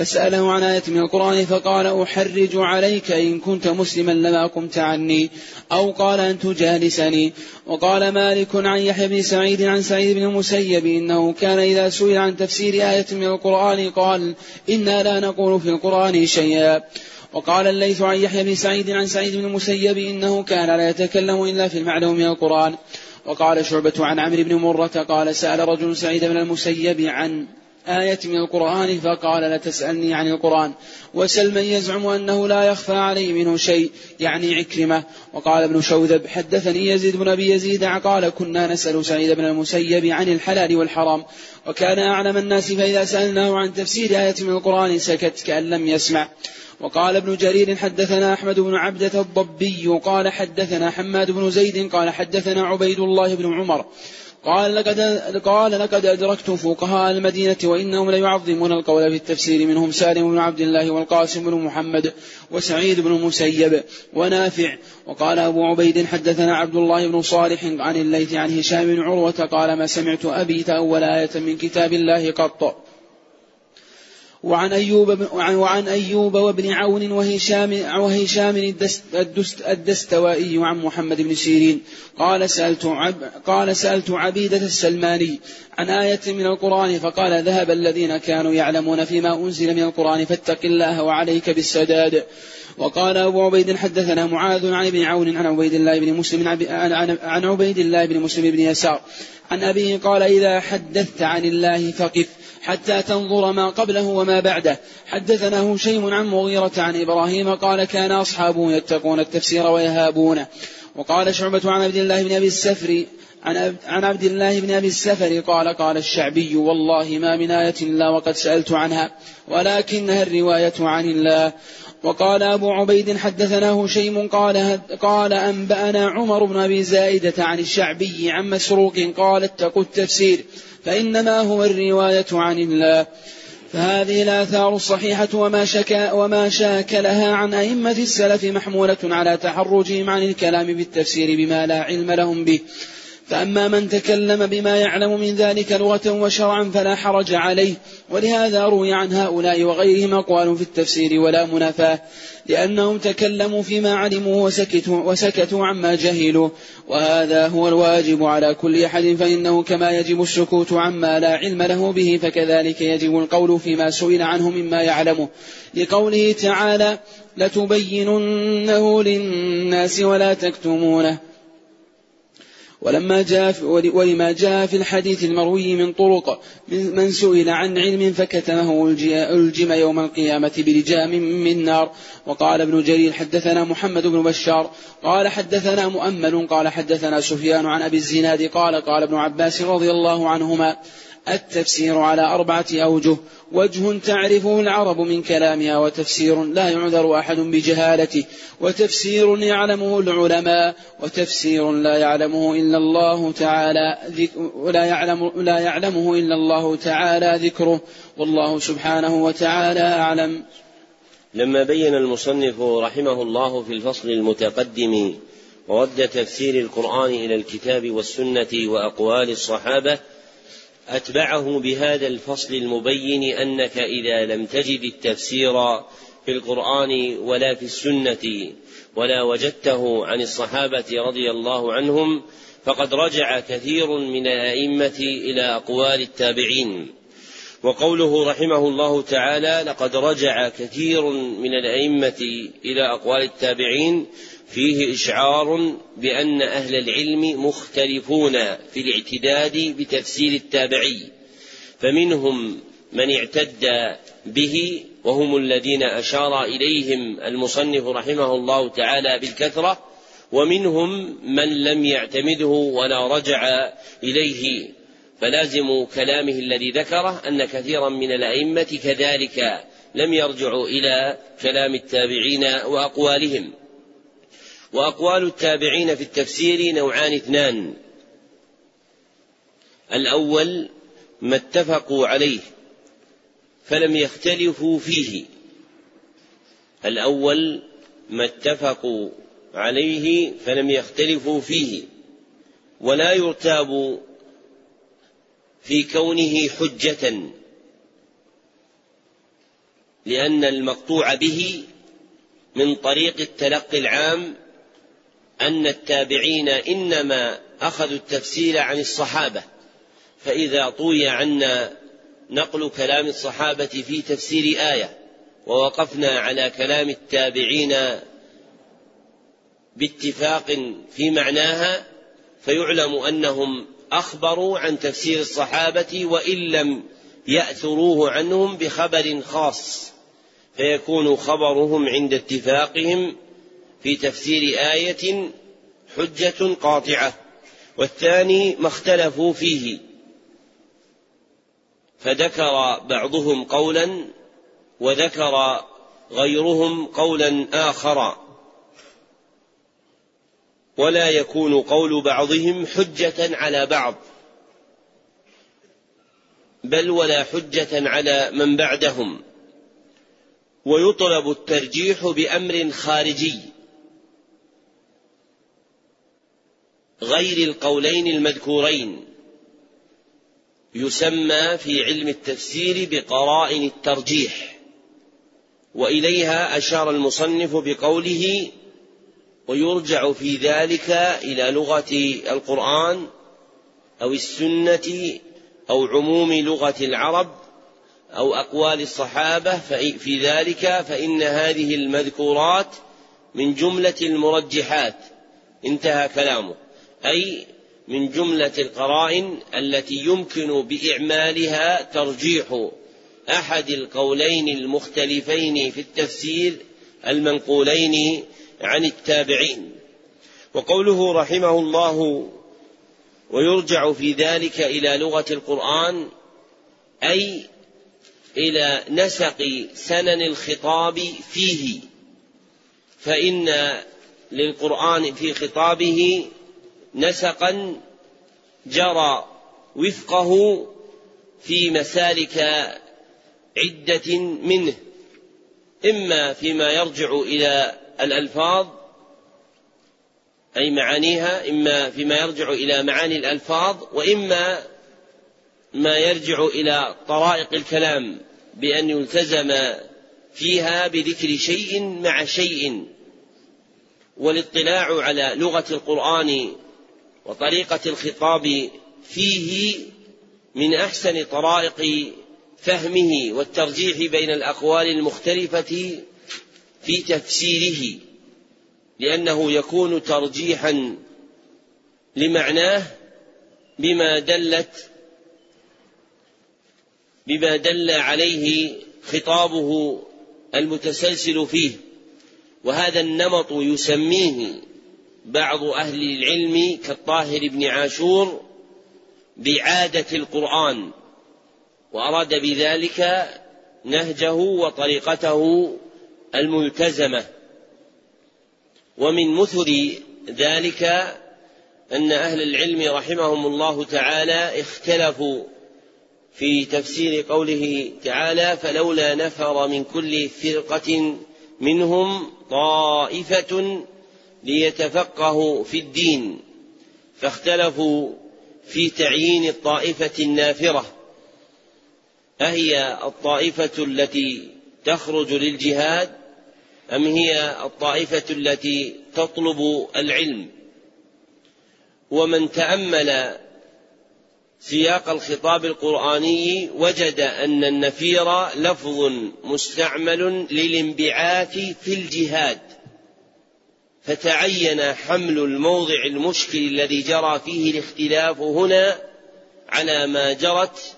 فسأله عن آية من القرآن فقال أحرج عليك إن كنت مسلما لما قمت عني أو قال أن تجالسني وقال مالك عن يحيى بن سعيد عن سعيد بن المسيب إنه كان إذا سئل عن تفسير آية من القرآن قال إنا لا نقول في القرآن شيئا وقال الليث عن يحيى بن سعيد عن سعيد بن المسيب إنه كان لا يتكلم إلا في المعلوم من القرآن وقال شعبة عن عمرو بن مرة قال سأل رجل سعيد بن المسيب عن آية من القرآن فقال لا تسألني عن القرآن. وسل من يزعم أنه لا يخفى عليه منه شيء يعني عكرمة. وقال ابن شوذب حدثني يزيد بن أبي يزيد قال كنا نسأل سعيد بن المسيب عن الحلال والحرام. وكان أعلم الناس فإذا سألناه عن تفسير آية من القرآن سكت كأن لم يسمع. وقال ابن جرير حدثنا أحمد بن عبدة الضبي قال حدثنا حماد بن زيد قال حدثنا عبيد الله بن عمر. قال لقد قال لقد أدركت فقهاء المدينة وإنهم ليعظمون القول في التفسير منهم سالم بن عبد الله والقاسم بن محمد وسعيد بن المسيب ونافع. وقال أبو عبيد حدثنا عبد الله بن صالح عن الليث عن هشام بن عروة قال ما سمعت أبي تأول آية من كتاب الله قط. وعن أيوب وعن أيوب وابن عون وهشام وهشام الدستوائي عن محمد بن سيرين. قال سألت عب قال سألت عبيدة السلماني عن آية من القرآن فقال ذهب الذين كانوا يعلمون فيما أنزل من القرآن فاتق الله وعليك بالسداد. وقال أبو عبيد حدثنا معاذ عن ابن عون عن عبيد الله بن مسلم عن عبيد الله بن مسلم بن يسار. عن أبيه قال إذا حدثت عن الله فقف. حتى تنظر ما قبله وما بعده. حدثنا هشيم عن مغيرة عن إبراهيم قال كان أصحابه يتقون التفسير ويهابونه وقال شعبة عن عبد الله بن أبي السفر عن عبد الله بن أبي السفر قال قال الشعبي والله ما من آية إلا وقد سألت عنها ولكنها الرواية عن الله. وقال أبو عبيد حدثنا هشيم قال قال أنبأنا عمر بن أبي زائدة عن الشعبي عن مسروق قال اتقوا التفسير. فإنما هو الرواية عن الله. فهذه الآثار الصحيحة وما, شكا وما شاكلها عن أئمة السلف محمولة على تحرجهم عن الكلام بالتفسير بما لا علم لهم به. فأما من تكلم بما يعلم من ذلك لغة وشرعا فلا حرج عليه. ولهذا روي عن هؤلاء وغيرهم أقوال في التفسير ولا منافاة لأنهم تكلموا فيما علموا وسكتوا, وسكتوا عما جهلوا. وهذا هو الواجب على كل أحد فإنه كما يجب السكوت عما لا علم له به فكذلك يجب القول فيما سئل عنه مما يعلمه. لقوله تعالى لتبيننه للناس ولا تكتمونه ولما جاء ولما جاء في الحديث المروي من طرق من سئل عن علم فكتمه ألجم يوم القيامة بلجام من نار. وقال ابن جرير حدثنا محمد بن بشار قال حدثنا مؤمل قال حدثنا سفيان عن أبي الزناد قال قال ابن عباس رضي الله عنهما التفسير على أربعة أوجه. وجه تعرفه العرب من كلامها وتفسير لا يعذر أحد بجهالته. وتفسير يعلمه العلماء وتفسير لا يعلمه إلا الله تعالى ولا يعلم لا يعلمه إلا الله تعالى ذكره. والله سبحانه وتعالى أعلم. لما بين المصنف رحمه الله في الفصل المتقدم ورد تفسير القرآن إلى الكتاب والسنة وأقوال الصحابة أتبعه بهذا الفصل المبين أنك إذا لم تجد التفسير في القرآن ولا في السنة ولا وجدته عن الصحابة رضي الله عنهم فقد رجع كثير من الأئمة إلى أقوال التابعين. وقوله رحمه الله تعالى لقد رجع كثير من الأئمة إلى أقوال التابعين فيه إشعار بأن أهل العلم مختلفون في الاعتداد بتفسير التابعي فمنهم من اعتد به وهم الذين أشار إليهم المصنف رحمه الله تعالى بالكثرة ومنهم من لم يعتمده ولا رجع إليه. فلازم كلامه الذي ذكره أن كثيرا من الأئمة كذلك لم يرجعوا إلى كلام التابعين وأقوالهم. وأقوال التابعين في التفسير نوعان اثنان. الأول ما اتفقوا عليه فلم يختلفوا فيه. الأول ما اتفقوا عليه فلم يختلفوا فيه. ولا يرتاب في كونه حجة لأن المقطوع به من طريق التلقي العام أن التابعين إنما أخذوا التفسير عن الصحابة فإذا طوي عنا نقل كلام الصحابة في تفسير آية ووقفنا على كلام التابعين باتفاق في معناها فيعلم أنهم أخبروا عن تفسير الصحابة وإن لم يأثروه عنهم بخبر خاص فيكون خبرهم عند اتفاقهم في تفسير آية حجة قاطعة والثاني ما اختلفوا فيه. فذكر بعضهم قولا وذكر غيرهم قولا آخر ولا يكون قول بعضهم حجة على بعض بل ولا حجة على من بعدهم. ويطلب الترجيح بأمر خارجي. غير القولين المذكورين. يسمى في علم التفسير بقرائن الترجيح. وإليها أشار المصنف بقوله ويرجع في ذلك إلى لغة القرآن أو السنة أو عموم لغة العرب أو أقوال الصحابة في ذلك فإن هذه المذكورات من جملة المرجحات. انتهى كلامه. أي من جملة القرائن التي يمكن بإعمالها ترجيح أحد القولين المختلفين في التفسير المنقولين عن التابعين. وقوله رحمه الله ويرجع في ذلك إلى لغة القرآن أي إلى نسق سنن الخطاب فيه فإن للقرآن في خطابه نسقا جرى وفقه في مسالك عدة منه. إما فيما يرجع إلى الألفاظ أي معانيها إما فيما يرجع إلى معاني الألفاظ وإما ما يرجع إلى طرائق الكلام بأن يلتزم فيها بذكر شيء مع شيء. والاطلاع على لغة القرآن وطريقة الخطاب فيه من أحسن طرائق فهمه والترجيح بين الأقوال المختلفة في تفسيره لأنه يكون ترجيحا لمعناه بما دلت بما دل عليه خطابه المتسلسل فيه وهذا النمط يسميه بعض أهل العلم كالطاهر بن عاشور بعادة القرآن وأراد بذلك نهجه وطريقته الملتزمة. ومن مثل ذلك أن أهل العلم رحمهم الله تعالى اختلفوا في تفسير قوله تعالى فلولا نفر من كل فرقة منهم طائفة ليتفقهوا في الدين فاختلفوا في تعيين الطائفة النافرة. أهي الطائفة التي تخرج للجهاد أم هي الطائفة التي تطلب العلم؟ ومن تأمل سياق الخطاب القرآني وجد أن النفير لفظ مستعمل للانبعاث في الجهاد. فتعين حمل الموضع المشكل الذي جرى فيه الاختلاف هنا على ما جرت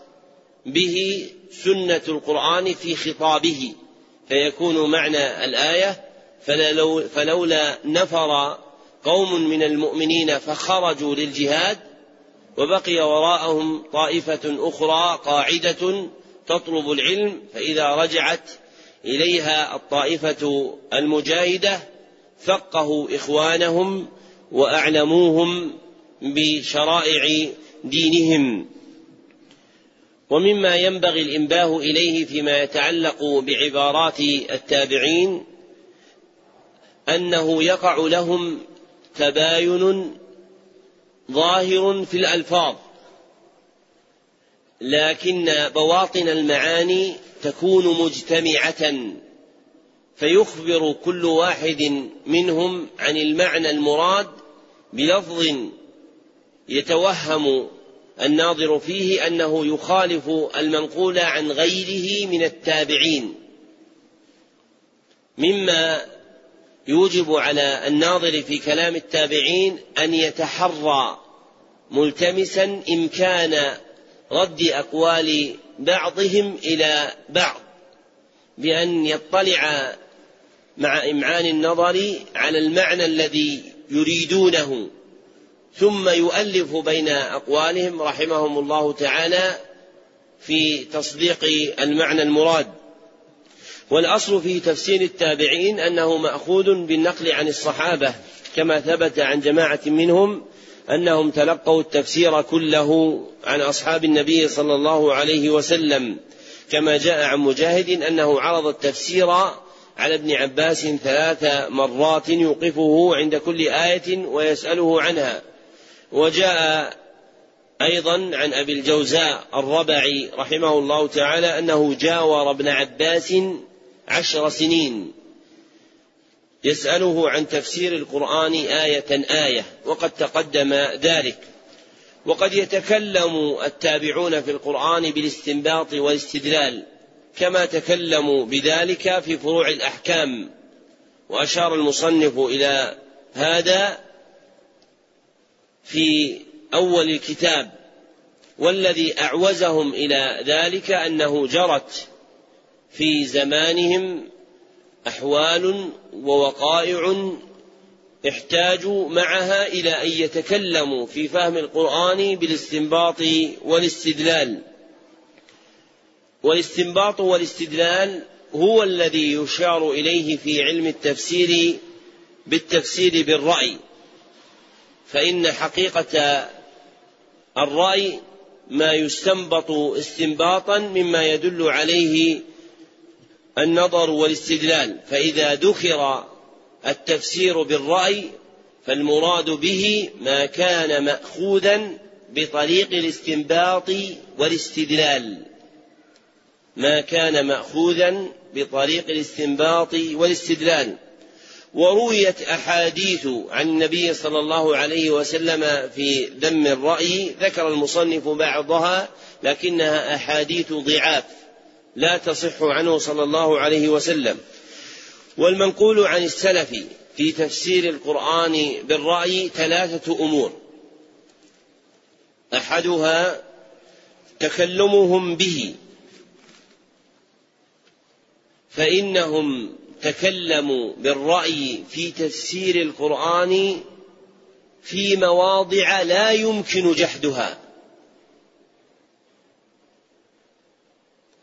به سنة القرآن في خطابه. فيكون معنى الآية فلولا نفر قوم من المؤمنين فخرجوا للجهاد وبقي وراءهم طائفة أخرى قاعدة تطلب العلم فإذا رجعت إليها الطائفة المجاهدة فقهوا إخوانهم وأعلموهم بشرائع دينهم. ومما ينبغي الإنباه إليه فيما يتعلق بعبارات التابعين أنه يقع لهم تباين ظاهر في الألفاظ لكن بواطن المعاني تكون مجتمعة. فيخبر كل واحد منهم عن المعنى المراد بلفظ يتوهم الناظر فيه أنه يخالف المنقول عن غيره من التابعين. مما يوجب على الناظر في كلام التابعين أن يتحرى ملتمسا امكان رد أقوال بعضهم إلى بعض. بأن يطلع مع إمعان النظر على المعنى الذي يريدونه ثم يؤلف بين أقوالهم رحمهم الله تعالى في تصديق المعنى المراد. والأصل في تفسير التابعين أنه مأخوذ بالنقل عن الصحابة كما ثبت عن جماعة منهم أنهم تلقوا التفسير كله عن أصحاب النبي صلى الله عليه وسلم. كما جاء عن مجاهد أنه عرض التفسير على ابن عباس ثلاث مرات يوقفه عند كل آية ويسأله عنها. وجاء أيضا عن أبي الجوزاء الربعي رحمه الله تعالى أنه جاور ابن عباس عشر سنين يسأله عن تفسير القرآن آية آية وقد تقدم ذلك. وقد يتكلم التابعون في القرآن بالاستنباط والاستدلال كما تكلموا بذلك في فروع الأحكام. وأشار المصنف إلى هذا في أول الكتاب والذي أعوزهم إلى ذلك أنه جرت في زمانهم أحوال ووقائع احتاجوا معها إلى أن يتكلموا في فهم القرآن بالاستنباط والاستدلال. والاستنباط والاستدلال هو الذي يشار إليه في علم التفسير بالتفسير بالرأي. فإن حقيقة الرأي ما يستنبط استنباطا مما يدل عليه النظر والاستدلال. فإذا ذكر التفسير بالرأي فالمراد به ما كان مأخوذا بطريق الاستنباط والاستدلال. ما كان مأخوذا بطريق الاستنباط والاستدلال. ورويت أحاديث عن النبي صلى الله عليه وسلم في ذم الرأي ذكر المصنف بعضها لكنها أحاديث ضعاف لا تصح عنه صلى الله عليه وسلم. والمنقول عن السلف في تفسير القرآن بالرأي ثلاثة أمور. أحدها تكلمهم به. فإنهم تكلموا بالرأي في تفسير القرآن في مواضع لا يمكن جحدها.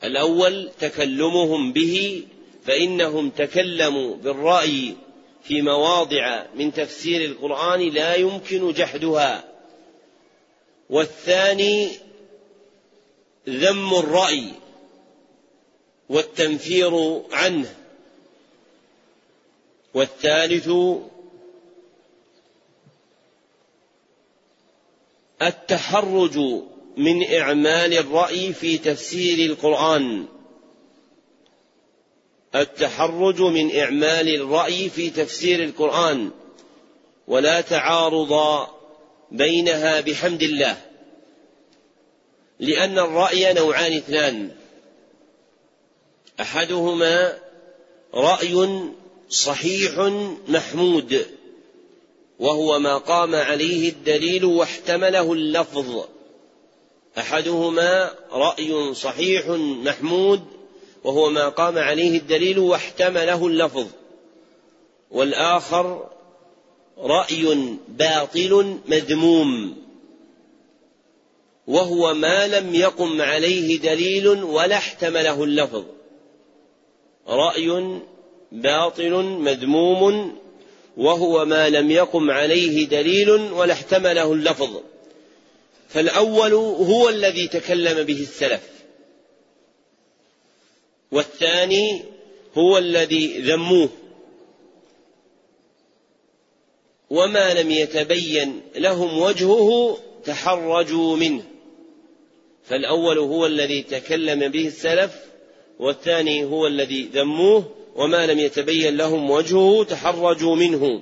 الأول تكلمهم به فإنهم تكلموا بالرأي في مواضع من تفسير القرآن لا يمكن جحدها. والثاني ذم الرأي والتنفير عنه. والثالث التحرج من إعمال الرأي في تفسير القرآن. التحرج من إعمال الرأي في تفسير القرآن ولا تعارض بينها بحمد الله لأن الرأي نوعان اثنان. أحدهما رأي صحيح محمود وهو ما قام عليه الدليل واحتمله اللفظ. أحدهما رأي صحيح محمود وهو ما قام عليه الدليل واحتمله اللفظ. والآخر رأي باطل مذموم. وهو ما لم يقم عليه دليل ولا احتمله اللفظ. رأي باطل مذموم. وهو ما لم يقم عليه دليل ولا احتمله اللفظ. فالأول هو الذي تكلم به السلف. والثاني هو الذي ذموه. وما لم يتبين لهم وجهه تحرجوا منه. فالأول هو الذي تكلم به السلف والثاني هو الذي ذموه وما لم يتبين لهم وجهه تحرجوا منه.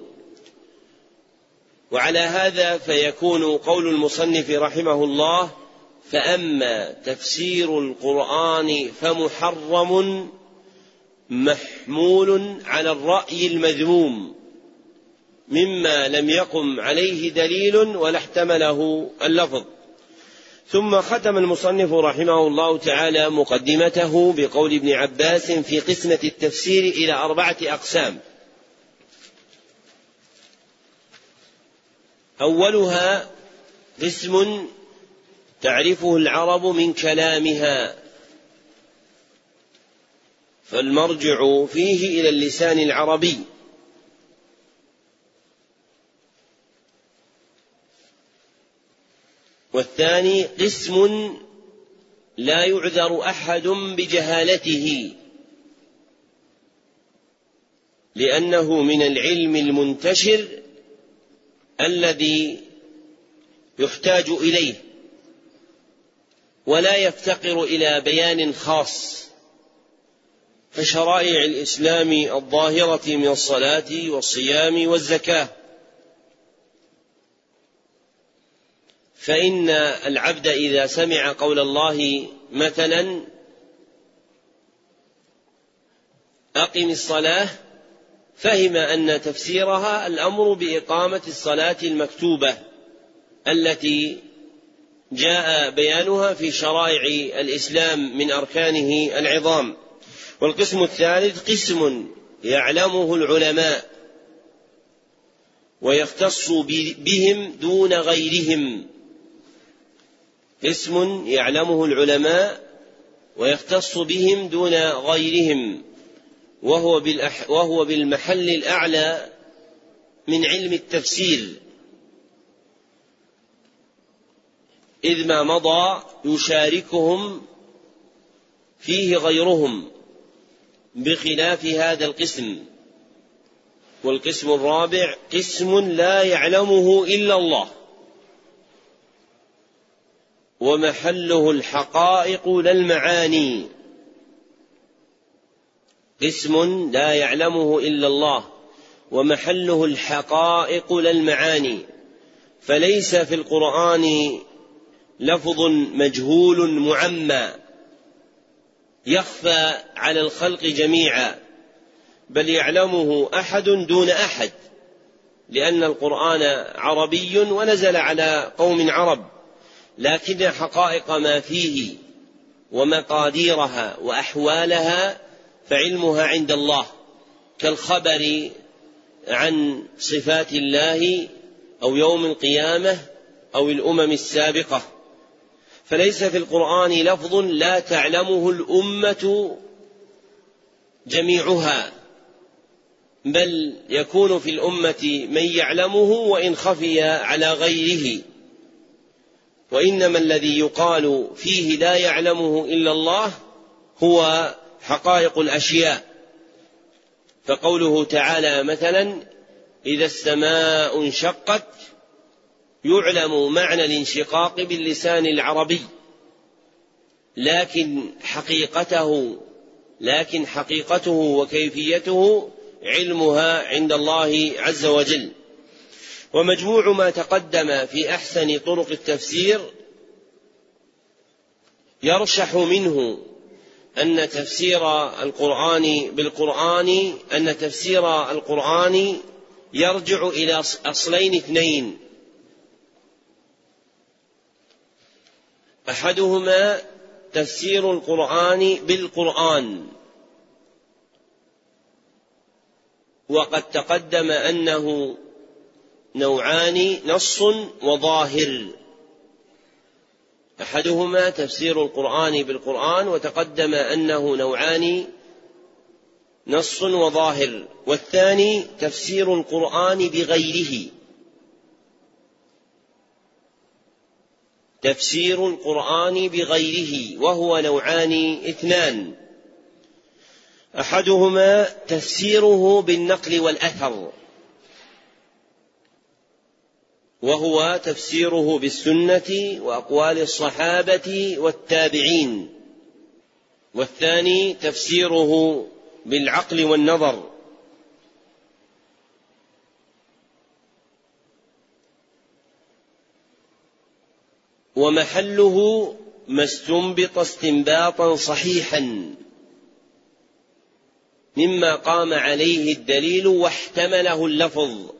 وعلى هذا فيكون قول المصنف رحمه الله فأما تفسير القرآن فمحرم محمول على الرأي المذموم مما لم يقم عليه دليل ولا احتمله اللفظ ثم ختم المصنف رحمه الله تعالى مقدمته بقول ابن عباس في قسمة التفسير إلى أربعة أقسام. أولها قسم تعرفه العرب من كلامها. فالمرجع فيه إلى اللسان العربي. والثاني قسم لا يعذر أحد بجهالته لأنه من العلم المنتشر الذي يحتاج إليه. ولا يفتقر إلى بيان خاص كشرائع الإسلام الظاهرة من الصلاة والصيام والزكاة. فإن العبد إذا سمع قول الله مثلا أقم الصلاة فهم أن تفسيرها الأمر بإقامة الصلاة المكتوبة التي جاء بيانها في شرائع الإسلام من أركانه العظام. والقسم الثالث قسم يعلمه العلماء ويختص بهم دون غيرهم. قسم يعلمه العلماء ويختص بهم دون غيرهم. وهو, وهو بالمحل الأعلى من علم التفسير. إذ ما مضى يشاركهم فيه غيرهم بخلاف هذا القسم. والقسم الرابع قسم لا يعلمه إلا الله. ومحله الحقائق لا المعاني. قسم لا يعلمه إلا الله. ومحله الحقائق لا المعاني. فليس في القرآن لفظ مجهول معمى يخفى على الخلق جميعا بل يعلمه أحد دون أحد لأن القرآن عربي ونزل على قوم عرب لكن حقائق ما فيه ومقاديرها وأحوالها فعلمها عند الله كالخبر عن صفات الله أو يوم القيامة أو الأمم السابقة. فليس في القرآن لفظ لا تعلمه الأمة جميعها بل يكون في الأمة من يعلمه وإن خفي على غيره. وإنما الذي يقال فيه لا يعلمه إلا الله هو حقائق الأشياء. فقوله تعالى مثلا إذا السماء انشقت يعلم معنى الانشقاق باللسان العربي لكن حقيقته لكن حقيقته وكيفيته علمها عند الله عز وجل. ومجموع ما تقدم في أحسن طرق التفسير يرشح منه أن تفسير القرآن بالقرآن أن تفسير القرآن يرجع إلى أصلين اثنين. أحدهما تفسير القرآن بالقرآن. وقد تقدم أنه نوعان نص وظاهر. أحدهما تفسير القرآن بالقرآن وتقدم أنه نوعان نص وظاهر. والثاني تفسير القرآن بغيره. تفسير القرآن بغيره وهو نوعان اثنان. أحدهما تفسيره بالنقل والأثر وهو تفسيره بالسنة وأقوال الصحابة والتابعين والثاني تفسيره بالعقل والنظر. ومحله ما استنبط استنباطا صحيحا مما قام عليه الدليل واحتمله اللفظ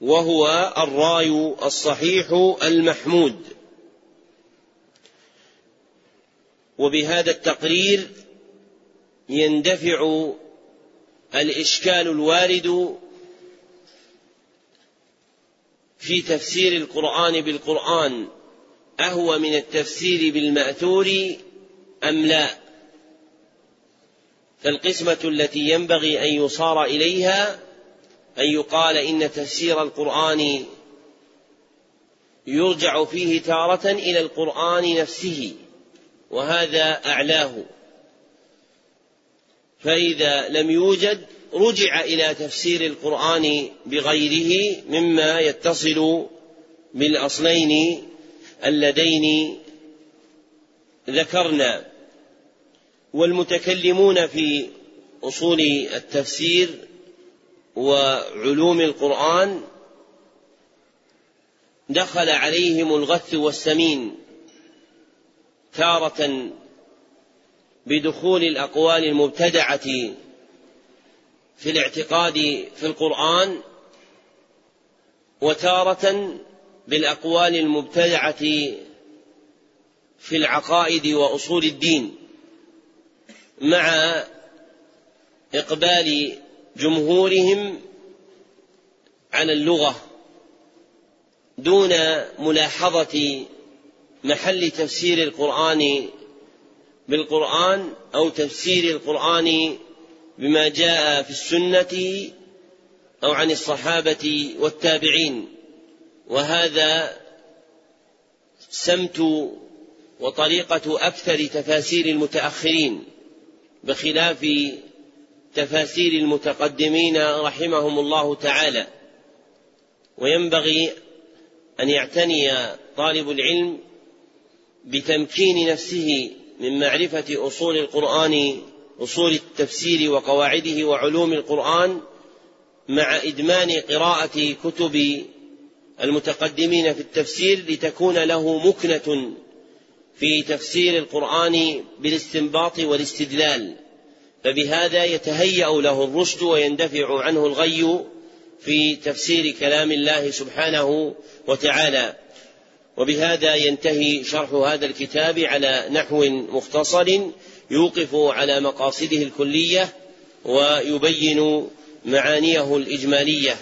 وهو الراي الصحيح المحمود. وبهذا التقرير يندفع الإشكال الوارد في تفسير القرآن بالقرآن أهو من التفسير بالمأثور أم لا؟ فالقسمة التي ينبغي أن يصار إليها أن يقال إن تفسير القرآن يرجع فيه تارة إلى القرآن نفسه وهذا أعلاه. فإذا لم يوجد رجع إلى تفسير القرآن بغيره مما يتصل بالأصلين اللذين ذكرنا. والمتكلمون في أصول التفسير وعلوم القرآن دخل عليهم الغث والسمين تارة بدخول الأقوال المبتدعة في الاعتقاد في القرآن وتارة بالأقوال المبتدعة في العقائد وأصول الدين مع إقبال جمهورهم على اللغة دون ملاحظة محل تفسير القرآن بالقرآن أو تفسير القرآن بما جاء في السنة أو عن الصحابة والتابعين. وهذا سمت وطريقة أكثر تفاسير المتأخرين بخلاف تفاسير المتقدمين رحمهم الله تعالى. وينبغي أن يعتني طالب العلم بتمكين نفسه من معرفة أصول القرآن أصول التفسير وقواعده وعلوم القرآن مع إدمان قراءة كتب المتقدمين في التفسير لتكون له مكنة في تفسير القرآن بالاستنباط والاستدلال. فبهذا يتهيأ له الرشد ويندفع عنه الغي في تفسير كلام الله سبحانه وتعالى. وبهذا ينتهي شرح هذا الكتاب على نحو مختصر. يوقف على مقاصده الكلية ويبين معانيه الإجمالية.